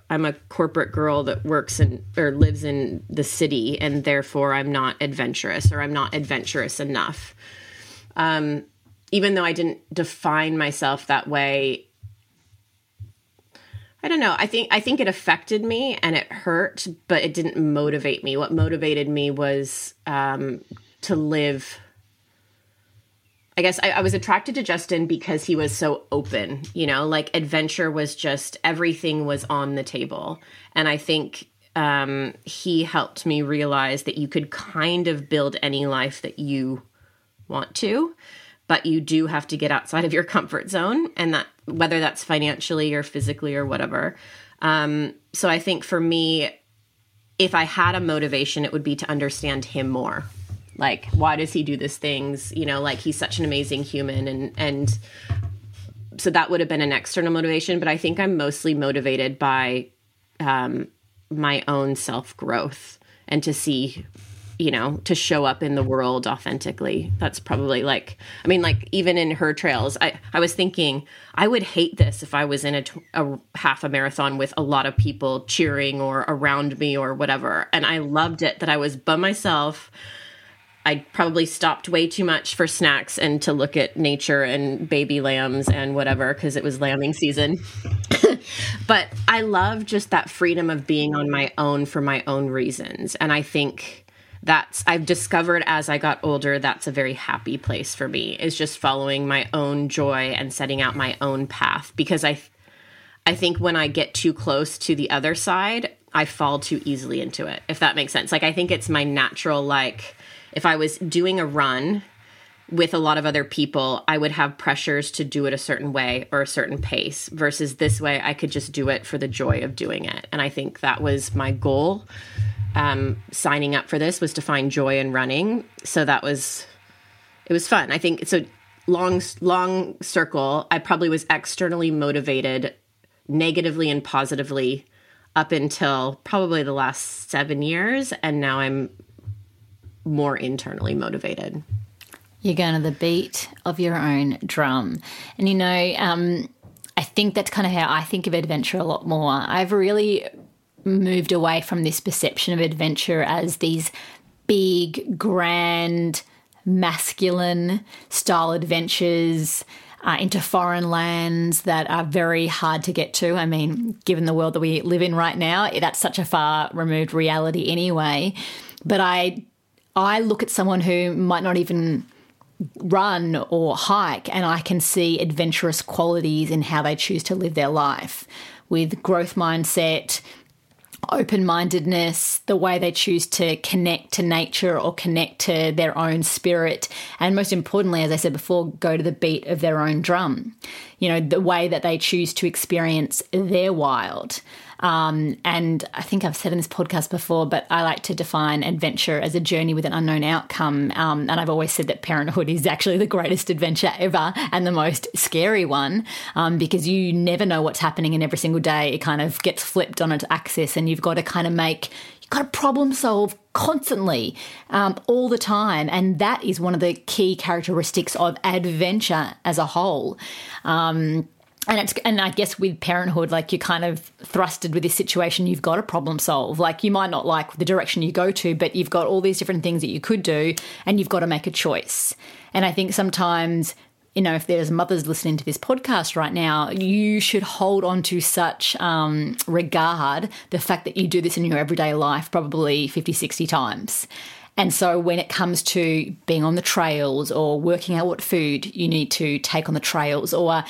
I'm a corporate girl that works in or lives in the city and therefore I'm not adventurous or I'm not adventurous enough. Um, even though I didn't define myself that way I don't know. I think I think it affected me and it hurt, but it didn't motivate me. What motivated me was um, to live. I guess I, I was attracted to Justin because he was so open. You know, like adventure was just everything was on the table, and I think um, he helped me realize that you could kind of build any life that you want to but you do have to get outside of your [laughs] comfort zone and that whether that's financially or physically or whatever. Um, so i think for me if i had a motivation it would be to understand him more. Like why does he do these things? You know like he's such an amazing human and and so that would have been an external motivation but i think i'm mostly motivated by um, my own self growth and to see you know, to show up in the world authentically. That's probably like, I mean, like even in her trails, I, I was thinking I would hate this if I was in a, a half a marathon with a lot of people cheering or around me or whatever. And I loved it that I was by myself. I probably stopped way too much for snacks and to look at nature and baby lambs and whatever because it was lambing season. [coughs] but I love just that freedom of being on my own for my own reasons. And I think that's I've discovered as I got older that's a very happy place for me is just following my own joy and setting out my own path. Because I I think when I get too close to the other side I fall too easily into it if that makes sense. Like I think it's my natural like if I was doing a run with a lot of other people, I would have pressures to do it a certain way or a certain pace versus this way I could just do it for the joy of doing it. And I think that was my goal um, signing up for this was to find joy in running. So that was it was fun. I think so. Long long circle. I probably was externally motivated, negatively and positively, up until probably the last seven years, and now I'm more internally motivated. You're going to the beat of your own drum, and you know. Um, I think that's kind of how I think of adventure a lot more. I've really moved away from this perception of adventure as these big, grand, masculine style adventures uh, into foreign lands that are very hard to get to. I mean, given the world that we live in right now, that's such a far removed reality anyway. But I, I look at someone who might not even run or hike and I can see adventurous qualities in how they choose to live their life with growth mindset, open mindedness, the way they choose to connect to nature or connect to their own spirit, and most importantly, as I said before, go to the beat of their own drum. You know, the way that they choose to experience their wild. Um, and I think I've said in this podcast before, but I like to define adventure as a journey with an unknown outcome. Um, and I've always said that parenthood is actually the greatest adventure ever and the most scary one um, because you never know what's happening in every single day. It kind of gets flipped on its axis, and you've got to kind of make you've got to problem solve constantly, um, all the time. And that is one of the key characteristics of adventure as a whole. Um, and it's and I guess with parenthood, like you're kind of thrusted with this situation, you've got to problem solve. Like you might not like the direction you go to, but you've got all these different things that you could do, and you've got to make a choice. And I think sometimes, you know, if there's mothers listening to this podcast right now, you should hold on to such um, regard the fact that you do this in your everyday life probably 50, 60 times. And so when it comes to being on the trails or working out what food you need to take on the trails or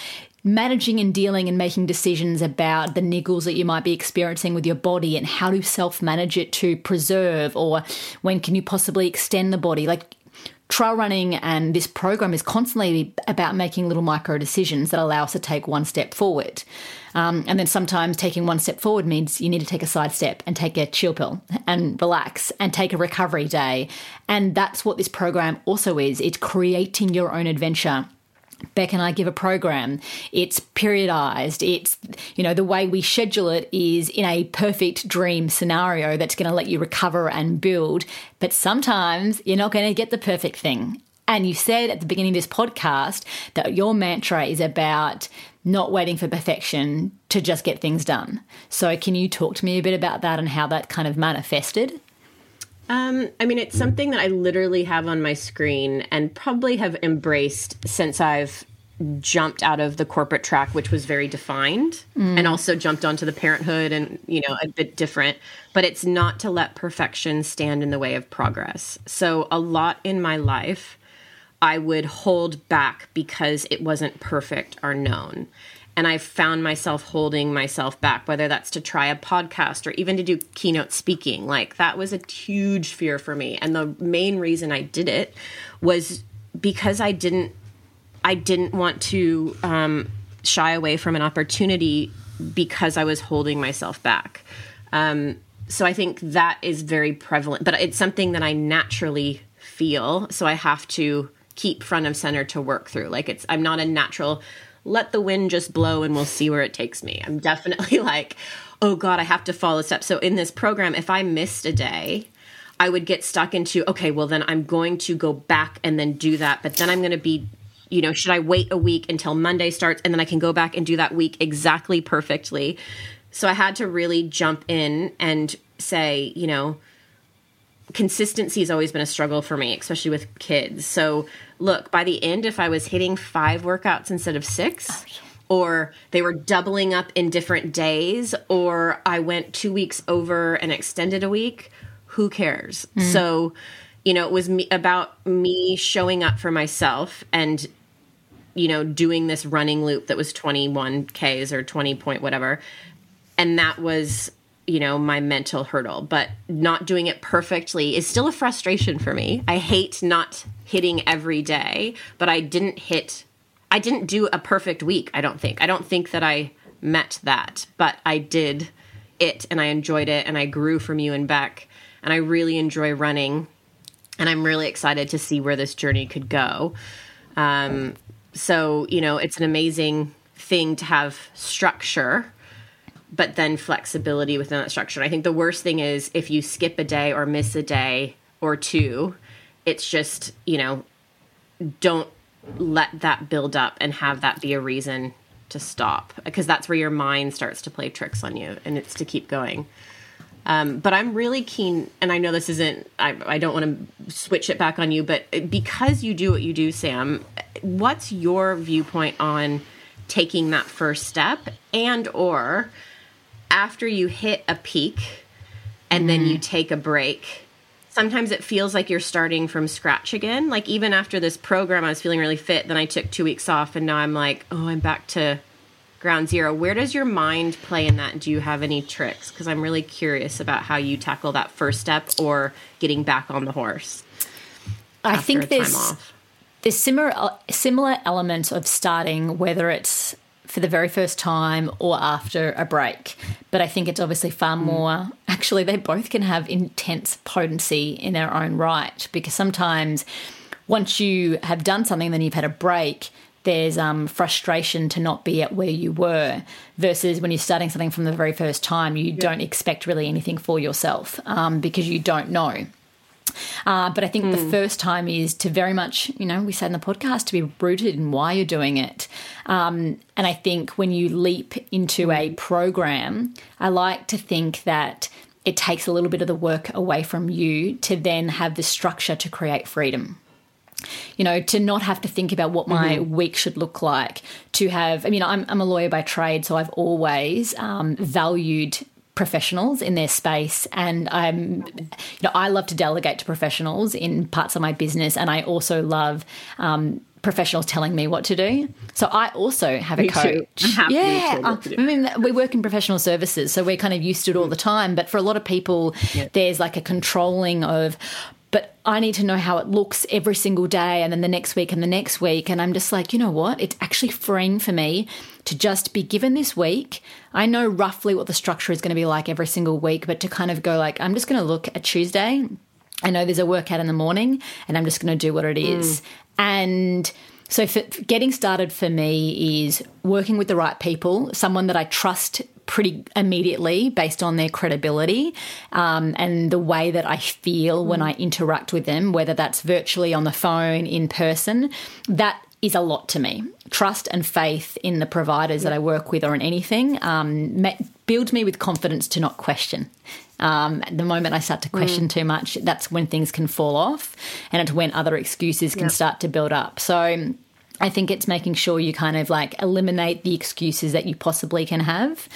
managing and dealing and making decisions about the niggles that you might be experiencing with your body and how to self manage it to preserve or when can you possibly extend the body. Like trail running and this program is constantly about making little micro decisions that allow us to take one step forward. Um, and then sometimes taking one step forward means you need to take a side step and take a chill pill and relax and take a recovery day. And that's what this program also is it's creating your own adventure Beck and I give a program. It's periodized. It's, you know, the way we schedule it is in a perfect dream scenario that's going to let you recover and build. But sometimes you're not going to get the perfect thing. And you said at the beginning of this podcast that your mantra is about not waiting for perfection to just get things done. So, can you talk to me a bit about that and how that kind of manifested? Um, I mean, it's something that I literally have on my screen and probably have embraced since I've jumped out of the corporate track, which was very defined, mm. and also jumped onto the parenthood and, you know, a bit different. But it's not to let perfection stand in the way of progress. So, a lot in my life, I would hold back because it wasn't perfect or known and I found myself holding myself back, whether that's to try a podcast or even to do keynote speaking. Like that was a huge fear for me. And the main reason I did it was because I didn't I didn't want to um, shy away from an opportunity because I was holding myself back. Um, so I think that is very prevalent, but it's something that I naturally feel. So I have to keep front of center to work through. Like it's I'm not a natural let the wind just blow and we'll see where it takes me. I'm definitely [laughs] like, oh God, I have to follow steps. So in this program, if I missed a day, I would get stuck into, okay, well, then I'm going to go back and then do that. But then I'm going to be, you know, should I wait a week until Monday starts and then I can go back and do that week exactly perfectly? So I had to really jump in and say, you know, consistency has always been a struggle for me, especially with kids. So, look, by the end, if I was hitting five workouts instead of six, oh, yeah. or they were doubling up in different days, or I went two weeks over and extended a week, who cares? Mm. So, you know, it was me, about me showing up for myself and, you know, doing this running loop that was 21 Ks or 20 point whatever. And that was you know my mental hurdle but not doing it perfectly is still a frustration for me. I hate not hitting every day but i didn't hit i didn't do a perfect week i don't think. I don't think that i met that but i did it and i enjoyed it and i grew from you and beck and i really enjoy running and i'm really excited to see where this journey could go. Um, so you know it's an amazing thing to have structure but then flexibility within that structure. And I think the worst thing is if you skip a day or miss a day or two, it's just, you know, don't let that build up and have that be a reason to stop because that's where your mind starts to play tricks on you and it's to keep going. Um, but I'm really keen, and I know this isn't, I, I don't want to switch it back on you, but because you do what you do, Sam, what's your viewpoint on taking that first step and or after you hit a peak and mm. then you mm-hmm. take a break sometimes it feels like you're starting from scratch again. Like even after this program, I was feeling really fit. Then I took two weeks off, and now I'm like, oh, I'm back to ground zero. Where does your mind play in that? Do you have any tricks? Because I'm really curious about how you tackle that first step or getting back on the horse. I think there's there's similar similar elements of starting, whether it's for the very first time or after a break. But I think it's obviously far mm. more. Actually, they both can have intense potency in their own right because sometimes once you have done something, then you've had a break. There's um, frustration to not be at where you were, versus when you're starting something from the very first time, you yeah. don't expect really anything for yourself um, because you don't know. Uh, but I think mm. the hmm. first time is to very much, you know, we said in the podcast, to be rooted in why you're doing it. Um, and I think when you leap into a program, I like to think that it takes a little bit of the work away from you to then have the structure to create freedom you know, to not have to think about what my mm-hmm. week should look like, to have, I mean, I'm, I'm a lawyer by trade, so I've always um, valued professionals in their space and I'm you know I love to delegate to professionals in parts of my business and I also love um, professionals telling me what to do. So I also have me a coach. yeah, uh, I mean we work in professional services, so we're kind of used to it all the time. But for a lot of people, yeah. there's like a controlling of. But I need to know how it looks every single day, and then the next week and the next week. And I'm just like, you know what? It's actually freeing for me to just be given this week. I know roughly what the structure is going to be like every single week, but to kind of go like, I'm just going to look at Tuesday. I know there's a workout in the morning, and I'm just going to do what it is. Mm. And so, for getting started for me is working with the right people, someone that I trust pretty immediately based on their credibility um, and the way that I feel mm. when I interact with them, whether that's virtually on the phone, in person. That is a lot to me. Trust and faith in the providers yeah. that I work with or in anything um, builds me with confidence to not question. Um, the moment I start to question mm. too much, that's when things can fall off, and it's when other excuses can yeah. start to build up. So I think it's making sure you kind of like eliminate the excuses that you possibly can have,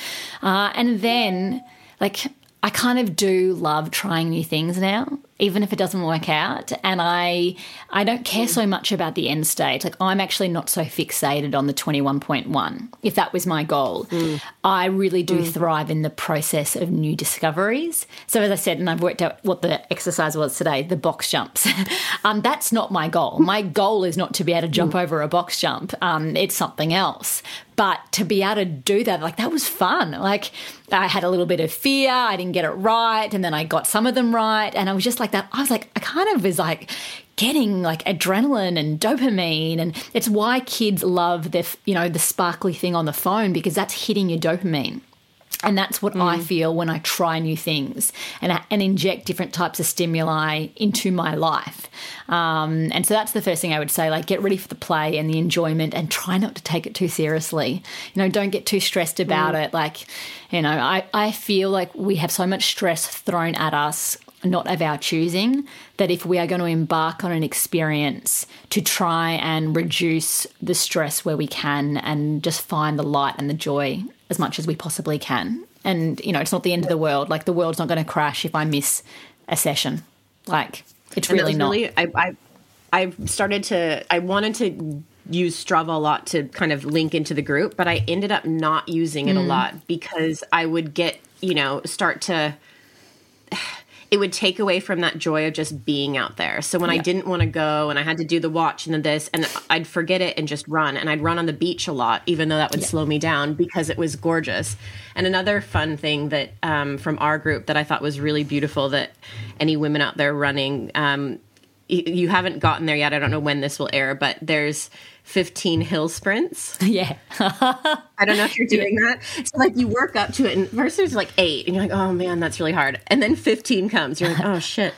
uh, and then like I kind of do love trying new things now even if it doesn't work out. And I I don't care so much about the end state. Like I'm actually not so fixated on the 21.1. If that was my goal, mm. I really do mm. thrive in the process of new discoveries. So as I said, and I've worked out what the exercise was today, the box jumps. [laughs] um, that's not my goal. My goal is not to be able to jump mm. over a box jump. Um, it's something else. But to be able to do that, like that was fun. Like I had a little bit of fear. I didn't get it right. And then I got some of them right. And I was just like that. I was like, I kind of was like getting like adrenaline and dopamine. And it's why kids love the, you know, the sparkly thing on the phone because that's hitting your dopamine. And that's what mm. I feel when I try new things and, and inject different types of stimuli into my life. Um, and so that's the first thing I would say like, get ready for the play and the enjoyment and try not to take it too seriously. You know, don't get too stressed about mm. it. Like, you know, I, I feel like we have so much stress thrown at us not of our choosing, that if we are going to embark on an experience to try and reduce the stress where we can and just find the light and the joy as much as we possibly can. And, you know, it's not the end of the world. Like, the world's not going to crash if I miss a session. Like, it's really not. Really, I, I, I've started to, I wanted to use Strava a lot to kind of link into the group, but I ended up not using it mm. a lot because I would get, you know, start to it would take away from that joy of just being out there. So when yeah. I didn't want to go and I had to do the watch and then this, and I'd forget it and just run. And I'd run on the beach a lot, even though that would yeah. slow me down because it was gorgeous. And another fun thing that um, from our group that I thought was really beautiful that any women out there running, um, you haven't gotten there yet. I don't know when this will air, but there's 15 hill sprints. [laughs] Yeah. I don't know if you're doing that. So like you work up to it and first there's like eight and you're like, oh man, that's really hard. And then 15 comes. You're like, oh [laughs] shit.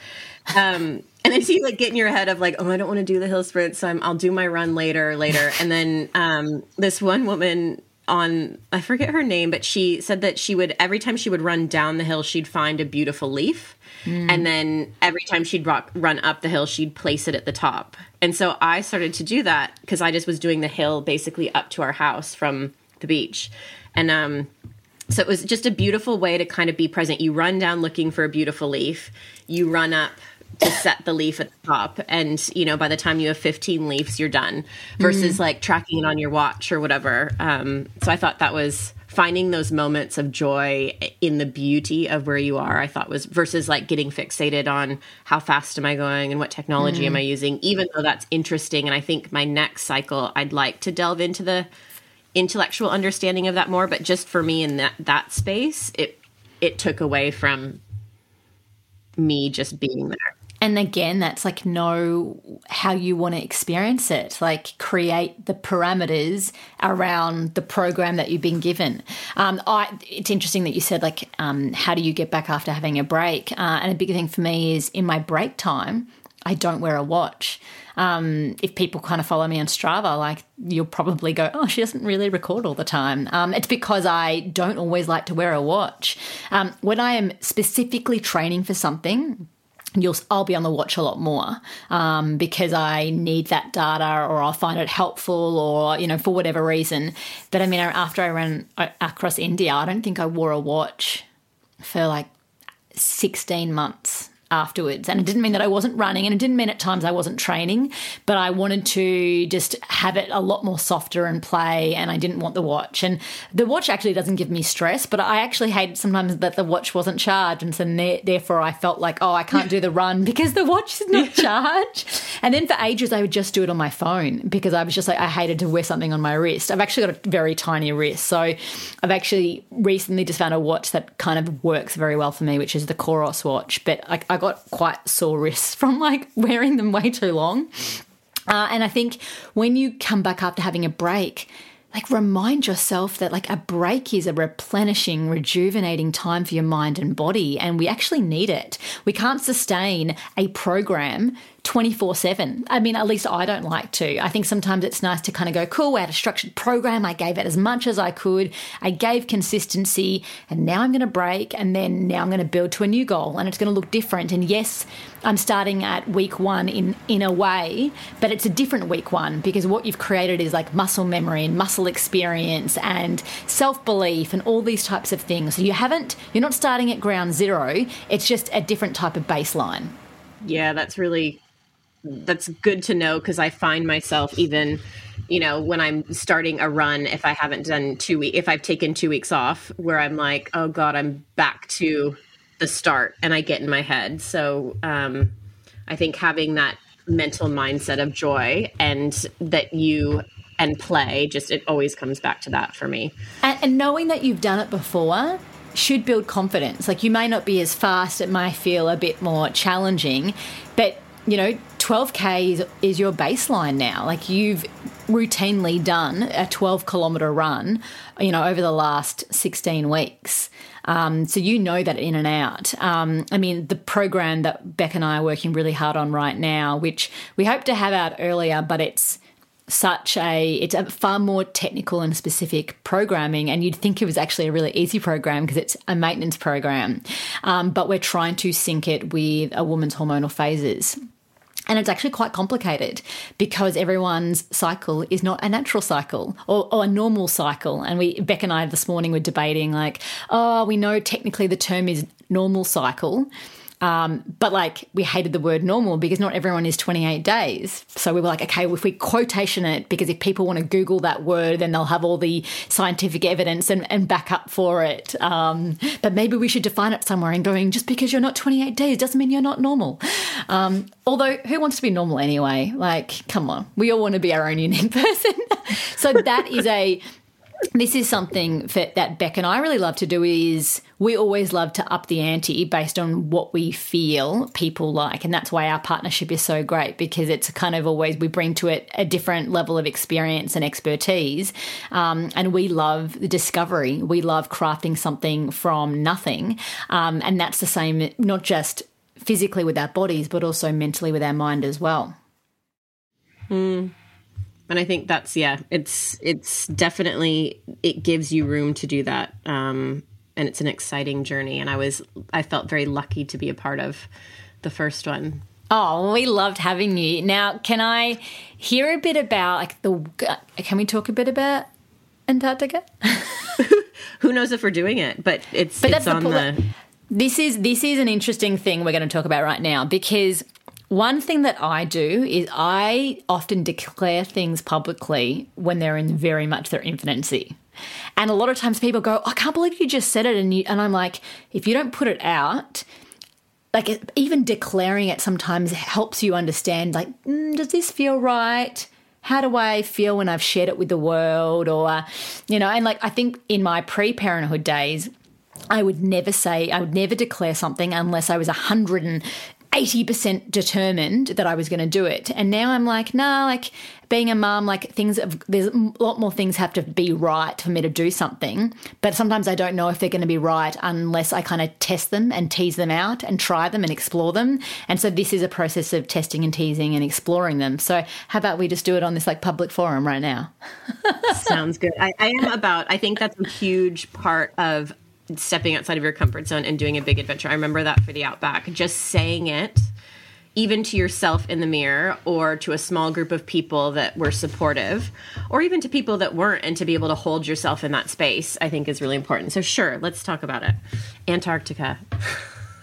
Um, and then you like get in your head of like, oh, I don't want to do the hill sprint, so i will do my run later, later. And then um, this one woman on I forget her name, but she said that she would every time she would run down the hill, she'd find a beautiful leaf, mm. and then every time she'd rock, run up the hill, she'd place it at the top. And so I started to do that because I just was doing the hill basically up to our house from the beach, and um, so it was just a beautiful way to kind of be present. You run down looking for a beautiful leaf, you run up to set the leaf at the top and you know by the time you have 15 leaves you're done versus like tracking it on your watch or whatever um, so i thought that was finding those moments of joy in the beauty of where you are i thought was versus like getting fixated on how fast am i going and what technology am i mm. using even though that's interesting. And i think my next cycle i'd like to delve into the intellectual understanding of that more but just for me in that that space it it took away from me just being there and again that's like know how you want to experience it like create the parameters around the program that you've been given um, I, it's interesting that you said like um, how do you get back after having a break uh, and a big thing for me is in my break time i don't wear a watch um, if people kind of follow me on Strava, like you'll probably go, oh, she doesn't really record all the time. Um, it's because I don't always like to wear a watch. Um, when I am specifically training for something, you'll I'll be on the watch a lot more um, because I need that data or I'll find it helpful or you know for whatever reason. But I mean, after I ran uh, across India, I don't think I wore a watch for like sixteen months afterwards. And it didn't mean that I wasn't running and it didn't mean at times I wasn't training, but I wanted to just have it a lot more softer and play and I didn't want the watch. And the watch actually doesn't give me stress, but I actually hated sometimes that the watch wasn't charged. And so therefore I felt like, oh, I can't do the run [laughs] because the watch is not charged. And then for ages I would just do it on my phone because I was just like, I hated to wear something on my wrist. I've actually got a very tiny wrist. So I've actually recently just found a watch that kind of works very well for me, which is the Coros watch. But I, I got quite sore wrists [laughs] from like wearing them way too long. Uh, and I think when you come back after having a break, like remind yourself that like a break is a replenishing rejuvenating time for your mind and body and we actually need it we can't sustain a program 24 7. I mean, at least I don't like to. I think sometimes it's nice to kind of go, cool, we had a structured program. I gave it as much as I could. I gave consistency, and now I'm going to break, and then now I'm going to build to a new goal, and it's going to look different. And yes, I'm starting at week one in, in a way, but it's a different week one because what you've created is like muscle memory and muscle experience and self belief and all these types of things. So you haven't, you're not starting at ground zero, it's just a different type of baseline. Yeah, that's really that's good to know because I find myself even, you know, when I'm starting a run, if I haven't done two if I've taken two weeks off, where I'm like, oh God, I'm back to the start and I get in my head. So um, I think having that mental mindset of joy and that you and play just it always comes back to that for me and, and knowing that you've done it before should build confidence like you may not be as fast it may feel a bit more challenging but you know 12k is, is your baseline now. Like you've routinely done a 12 kilometer run you know over the last 16 weeks. Um, so you know that in and out. Um, I mean, the program that Beck and I are working really hard on right now, which we hope to have out earlier, but it's such a it's a far more technical and specific programming and you'd think it was actually a really easy program because it's a maintenance program. Um, but we're trying to sync it with a woman's hormonal phases and it's actually quite complicated because everyone's cycle is not a natural cycle or, or, a normal cycle. And we, Beck and I this morning were debating, like, oh, we know technically the term is normal cycle. Um, but like we hated the word normal because not everyone is 28 days. So we were like, okay, well, if we quotation it, because if people want to Google that word, then they'll have all the scientific evidence and, and back up for it. Um, but maybe we should define it somewhere and going, just because you're not 28 days doesn't mean you're not normal. Um, although, who wants to be normal anyway? Like, come on, we all want to be our own unique [laughs] person. so that is a this is something that, that Beck and I really love to do is we always love to up the ante based on what we feel people like. And that's why our partnership is so great because it's kind of always we bring to it a different level of experience and expertise. Um, and we love the discovery. We love crafting something from nothing. Um, and that's the same, not just physically with our bodies, but also mentally with our mind as well. Hmm and i think that's yeah it's it's definitely it gives you room to do that um and it's an exciting journey and i was i felt very lucky to be a part of the first one Oh, we loved having you. Now, can I hear a bit about like the? Can we talk a bit about Antarctica? [laughs] Who knows if we're doing it? But it's but it's on the. This is this is an interesting thing we're going to talk about right now because one thing that I do is I often declare things publicly when they're in very much their infancy. And a lot of times people go, I can't believe you just said it. And, you, and I'm like, if you don't put it out, like even declaring it sometimes helps you understand, like, mm, does this feel right? How do I feel when I've shared it with the world? Or, you know, and like I think in my pre parenthood days, I would never say, I would never declare something unless I was 100 80% determined that I was going to do it. And now I'm like, nah, like being a mom, like things, there's a lot more things have to be right for me to do something. But sometimes I don't know if they're going to be right unless I kind of test them and tease them out and try them and explore them. And so this is a process of testing and teasing and exploring them. So how about we just do it on this like public forum right now? [laughs] Sounds good. I, I am about, I think that's a huge part of stepping outside of your comfort zone and doing a big adventure. I remember that for the Outback. Just saying it, even to yourself in the mirror or to a small group of people that were supportive, or even to people that weren't, and to be able to hold yourself in that space, I think is really important. So, sure, let's talk about it. Antarctica.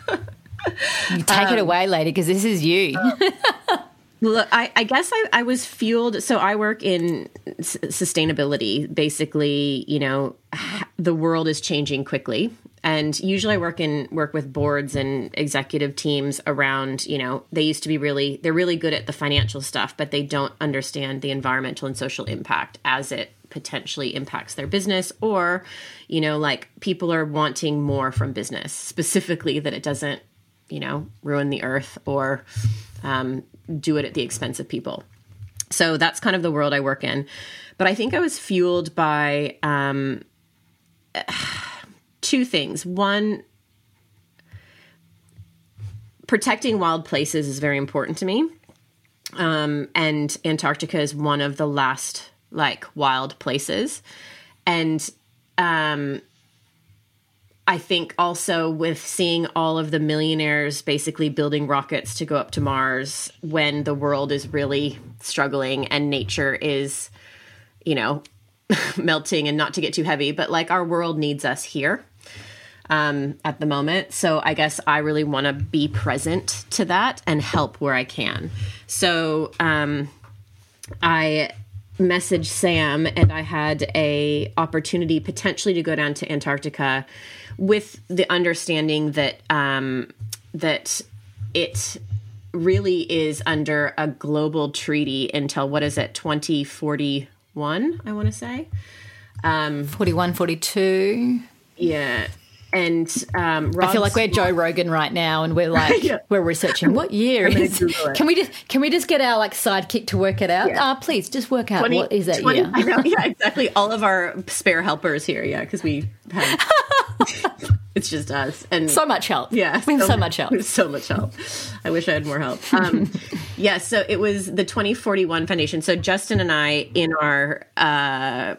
[laughs] you take um, it away, lady, because this is you. [laughs] Look, I, I guess I, I, was fueled. So I work in s- sustainability. Basically, you know, the world is changing quickly, and usually I work in work with boards and executive teams around. You know, they used to be really they're really good at the financial stuff, but they don't understand the environmental and social impact as it potentially impacts their business or you know like people are wanting more from business specifically that it doesn't you know ruin the earth or um, do it at the expense of people. So that's kind of the world I work in. But I think I was fueled by um, [sighs] two things. One, protecting wild places is very important to me. Um, and Antarctica is one of the last like wild places. And um, I think also with seeing all of the millionaires basically building rockets to go up to Mars when the world is really struggling and nature is, you know, [laughs] melting and not to get too heavy, but like our world needs us here um, at the moment. So I guess I really want to be present to that and help where I can. So um, I messaged Sam and I had a opportunity potentially to go down to Antarctica with the understanding that um, that it really is under a global treaty until what is it 2041 i want to say? Um 41 42 yeah and um, I feel like we're Joe Rogan right now, and we're like [laughs] yeah. we're researching what year is. Can we just can we just get our like sidekick to work it out? Ah, yeah. uh, please just work out 20, what is that 20, year? Know, [laughs] yeah, exactly. All of our spare helpers here, yeah, because we have [laughs] it's just us and so much help. Yeah, we have so, so much help. So much help. I wish I had more help. Um, yeah, so it was the 2041 Foundation. So Justin and I, in our uh,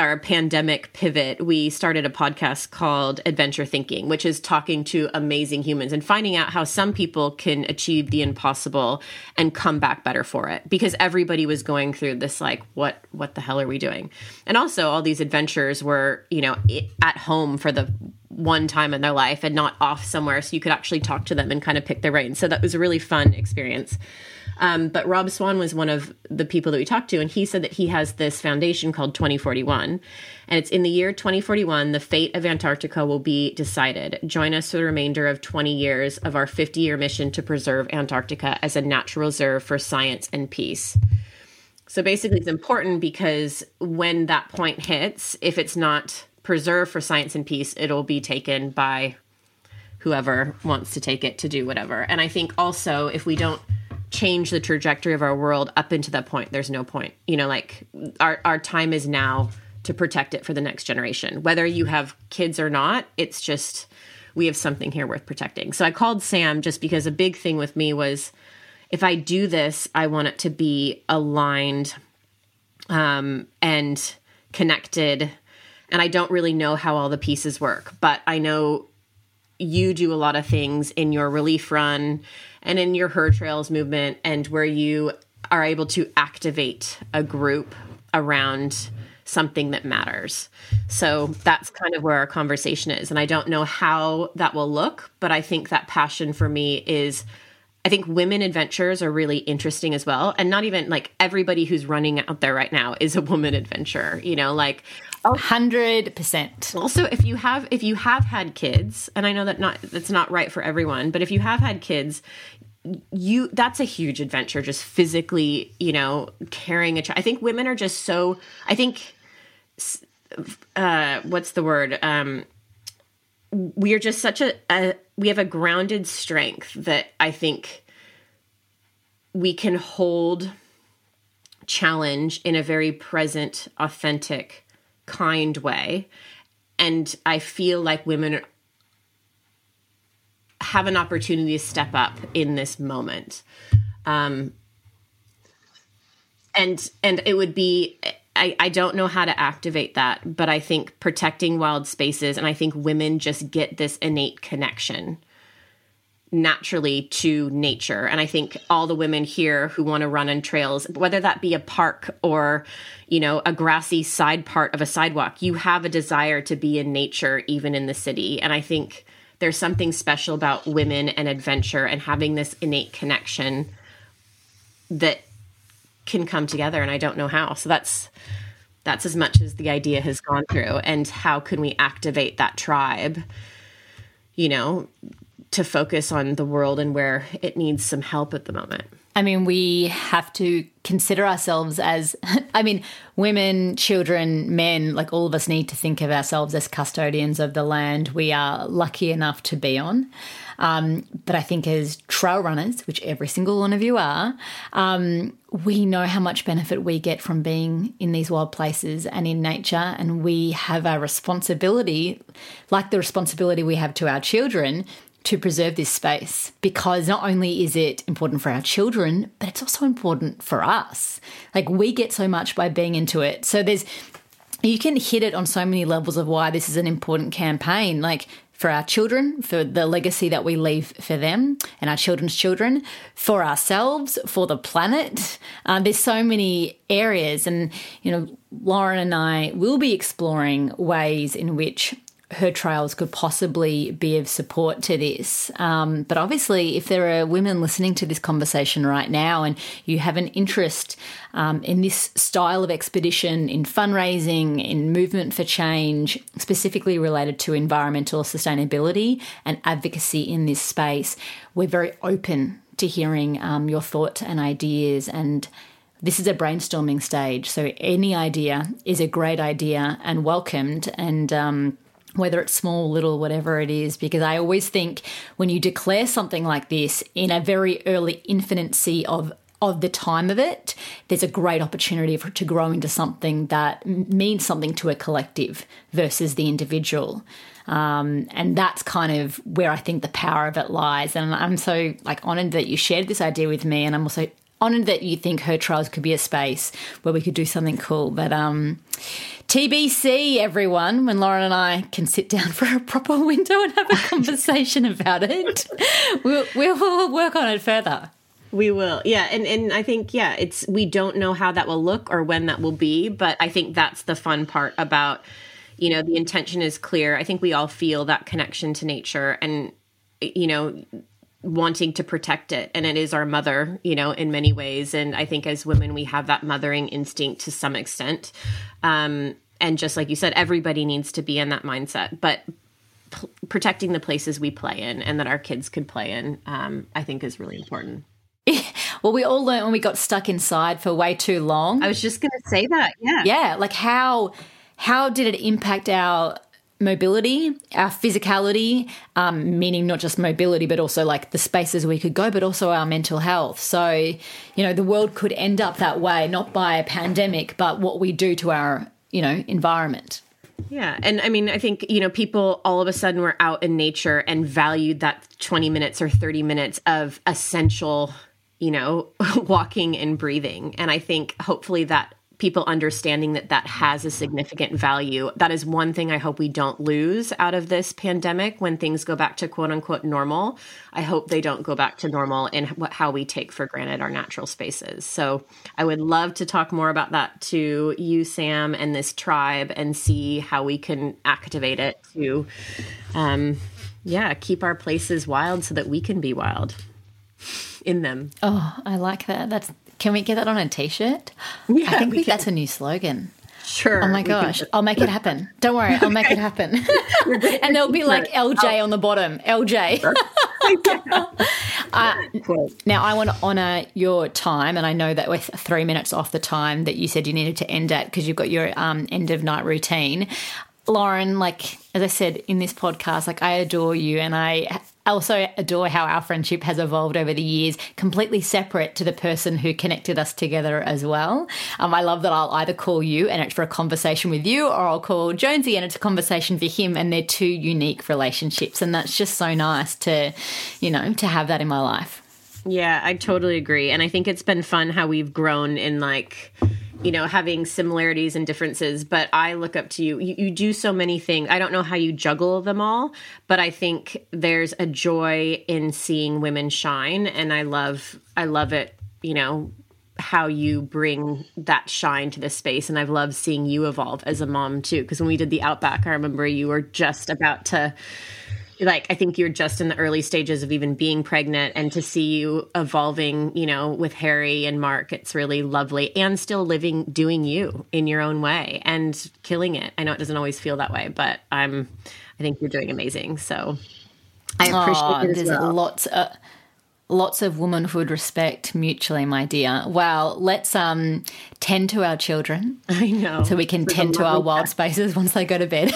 our pandemic pivot, we started a podcast called Adventure Thinking, which is talking to amazing humans and finding out how some people can achieve the impossible and come back better for it. Because everybody was going through this like, what what the hell are we doing? And also all these adventures were, you know, at home for the one time in their life and not off somewhere so you could actually talk to them and kind of pick their brains. So that was a really fun experience. Um, but Rob Swan was one of the people that we talked to, and he said that he has this foundation called 2041. And it's in the year 2041, the fate of Antarctica will be decided. Join us for the remainder of 20 years of our 50 year mission to preserve Antarctica as a natural reserve for science and peace. So basically, it's important because when that point hits, if it's not preserved for science and peace, it'll be taken by whoever wants to take it to do whatever. And I think also if we don't change the trajectory of our world up into that point, there's no point. You know, like our our time is now to protect it for the next generation. Whether you have kids or not, it's just we have something here worth protecting. So I called Sam just because a big thing with me was if I do this, I want it to be aligned um, and connected. And I don't really know how all the pieces work, but I know you do a lot of things in your relief run and in your her trails movement and where you are able to activate a group around something that matters. So that's kind of where our conversation is. And I don't know how that will look, but I think that passion for me is I think women adventures are really interesting as well. And not even like everybody who's running out there right now is a woman adventurer, you know, like hundred percent. Also, if you have if you have had kids, and I know that not that's not right for everyone, but if you have had kids, you that's a huge adventure just physically you know carrying a child. I think women are just so i think uh what's the word? Um we are just such a, a we have a grounded strength that i think we can hold challenge in a very present authentic kind way and i feel like women have an opportunity to step up in this moment. Um, and and it would be I, I don't know how to activate that, but I think protecting wild spaces and I think women just get this innate connection naturally to nature. And I think all the women here who want to run on trails, whether that be a park or, you know, a grassy side part of a sidewalk, you have a desire to be in nature even in the city. And I think there's something special about women and adventure and having this innate connection that can come together and I don't know how. So that's that's as much as the idea has gone through and how can we activate that tribe you know to focus on the world and where it needs some help at the moment. I mean, we have to consider ourselves as, [laughs] I mean, women, children, men, like all of us need to think of ourselves as custodians of the land we are lucky enough to be on. Um, but I think as trail runners, which every single one of you are, um, we know how much benefit we get from being in these wild places and in nature. And we have a responsibility, like the responsibility we have to our children, to preserve this space because not only is it important for our children, but it's also important for us. Like we get so much by being into it. So there's, you can hit it on so many levels of why this is an important campaign. Like for our children, for the legacy that we leave for them and our children's children, for ourselves, for the planet. Uh, there's so many areas, and you know, Lauren and I will be exploring ways in which her trails could possibly be of support to this. Um, but obviously, if there are women listening to this conversation right now and you have an interest um, in this style of expedition, in fundraising, in movement for change, specifically related to environmental sustainability and advocacy in this space, we're very open to hearing um, your thoughts and ideas and this is a brainstorming stage, so any idea is a great idea and welcomed. And um, whether it's small, little, whatever it is, because I always think when you declare something like this in a very early infancy of of the time of it, there's a great opportunity for to grow into something that means something to a collective versus the individual. Um, and that's kind of where I think the power of it lies. And I'm so like honored that you shared this idea with me, and I'm also honored that you think her trails could be a space where we could do something cool. But um, TBC, everyone, when Lauren and I can sit down [laughs] for a proper window and have a conversation about it, [laughs] we'll, we'll work on it further. We will. Yeah. And, and I think, yeah, it's, we don't know how that will look or when that will be, but I think that's the fun part about, you know, the intention is clear. I think we all feel that connection to nature and, you know, wanting to protect it. And it is our mother you know in many ways. And i think as women we have that mothering instinct to some extent. Um, and just like you said everybody needs to be in that mindset but p- protecting the places we play in and that our kids could play in um, i think is really important. [laughs] Well we all learned when we got stuck inside for way too long. I was just going to say that yeah. Yeah like how how did it impact our mobility, our physicality, um, meaning not just mobility, but also like the spaces we could go, but also our mental health. So, you know, the world could end up that way, not by a pandemic, but what we do to our, you know, environment. Yeah. And I mean, I think, you know, people all of a sudden were out in nature and valued that 20 minutes or 30 minutes of essential, you know, [laughs] walking and breathing. And I think hopefully that people understanding that that has a significant value. That is one thing I hope we don't lose out of this pandemic when things go back to quote unquote normal. I hope they don't go back to normal in how we take for granted our natural spaces. So I would love to talk more about that to you, Sam, and this tribe and see how we can activate it to, um, yeah, keep our places wild so that we can be wild in them. Oh, I like that. That's can we get that on a t-shirt? Yeah, I think, think that's a new slogan. Sure. Oh my gosh. I'll make it happen. Don't worry. I'll make it happen. [laughs] and there'll be like LJ on the bottom. LJ. [laughs] [laughs] uh, now, I want to honor your time. And I know that we're three minutes off the time that you said you needed to end at because you've got your um, end of night routine. Lauren, like, as I said in this podcast, like, I adore you and I I also adore how our friendship has evolved over the years, completely separate to the person who connected us together as well. Um, I love that I'll either call you and it's for a conversation with you, or I'll call Jonesy and it's a conversation for him, and they're two unique relationships. And that's just so nice to, you know, to have that in my life. Yeah, I totally agree. And I think it's been fun how we've grown in like, you know, having similarities and differences, but I look up to you. you. You do so many things. I don't know how you juggle them all, but I think there's a joy in seeing women shine and I love I love it, you know, how you bring that shine to the space and I've loved seeing you evolve as a mom too because when we did the outback I remember you were just about to like I think you're just in the early stages of even being pregnant and to see you evolving, you know, with Harry and Mark, it's really lovely and still living doing you in your own way and killing it. I know it doesn't always feel that way, but I'm I think you're doing amazing. So I appreciate oh, it. There's well. lots uh, lots of womanhood respect mutually, my dear. Well, let's um tend to our children. [laughs] I know. So we can tend to our wild spaces [laughs] once they go to bed.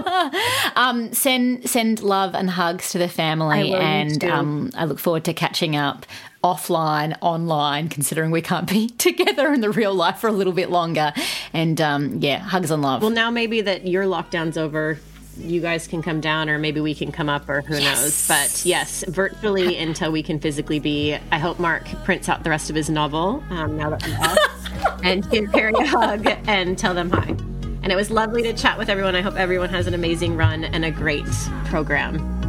[laughs] um, send send love and hugs to the family, and um, I look forward to catching up offline, online, considering we can't be together in the real life for a little bit longer. And um, yeah, hugs and love. Well, now maybe that your lockdown's over, you guys can come down or maybe we can come up or who yes. knows. But yes virtually until we can physically be i hope mark prints out the rest of his novel um, now that i'm off [laughs] and give Harry a hug and tell them hi. And it was lovely to chat with everyone. I hope everyone has an amazing run and a great program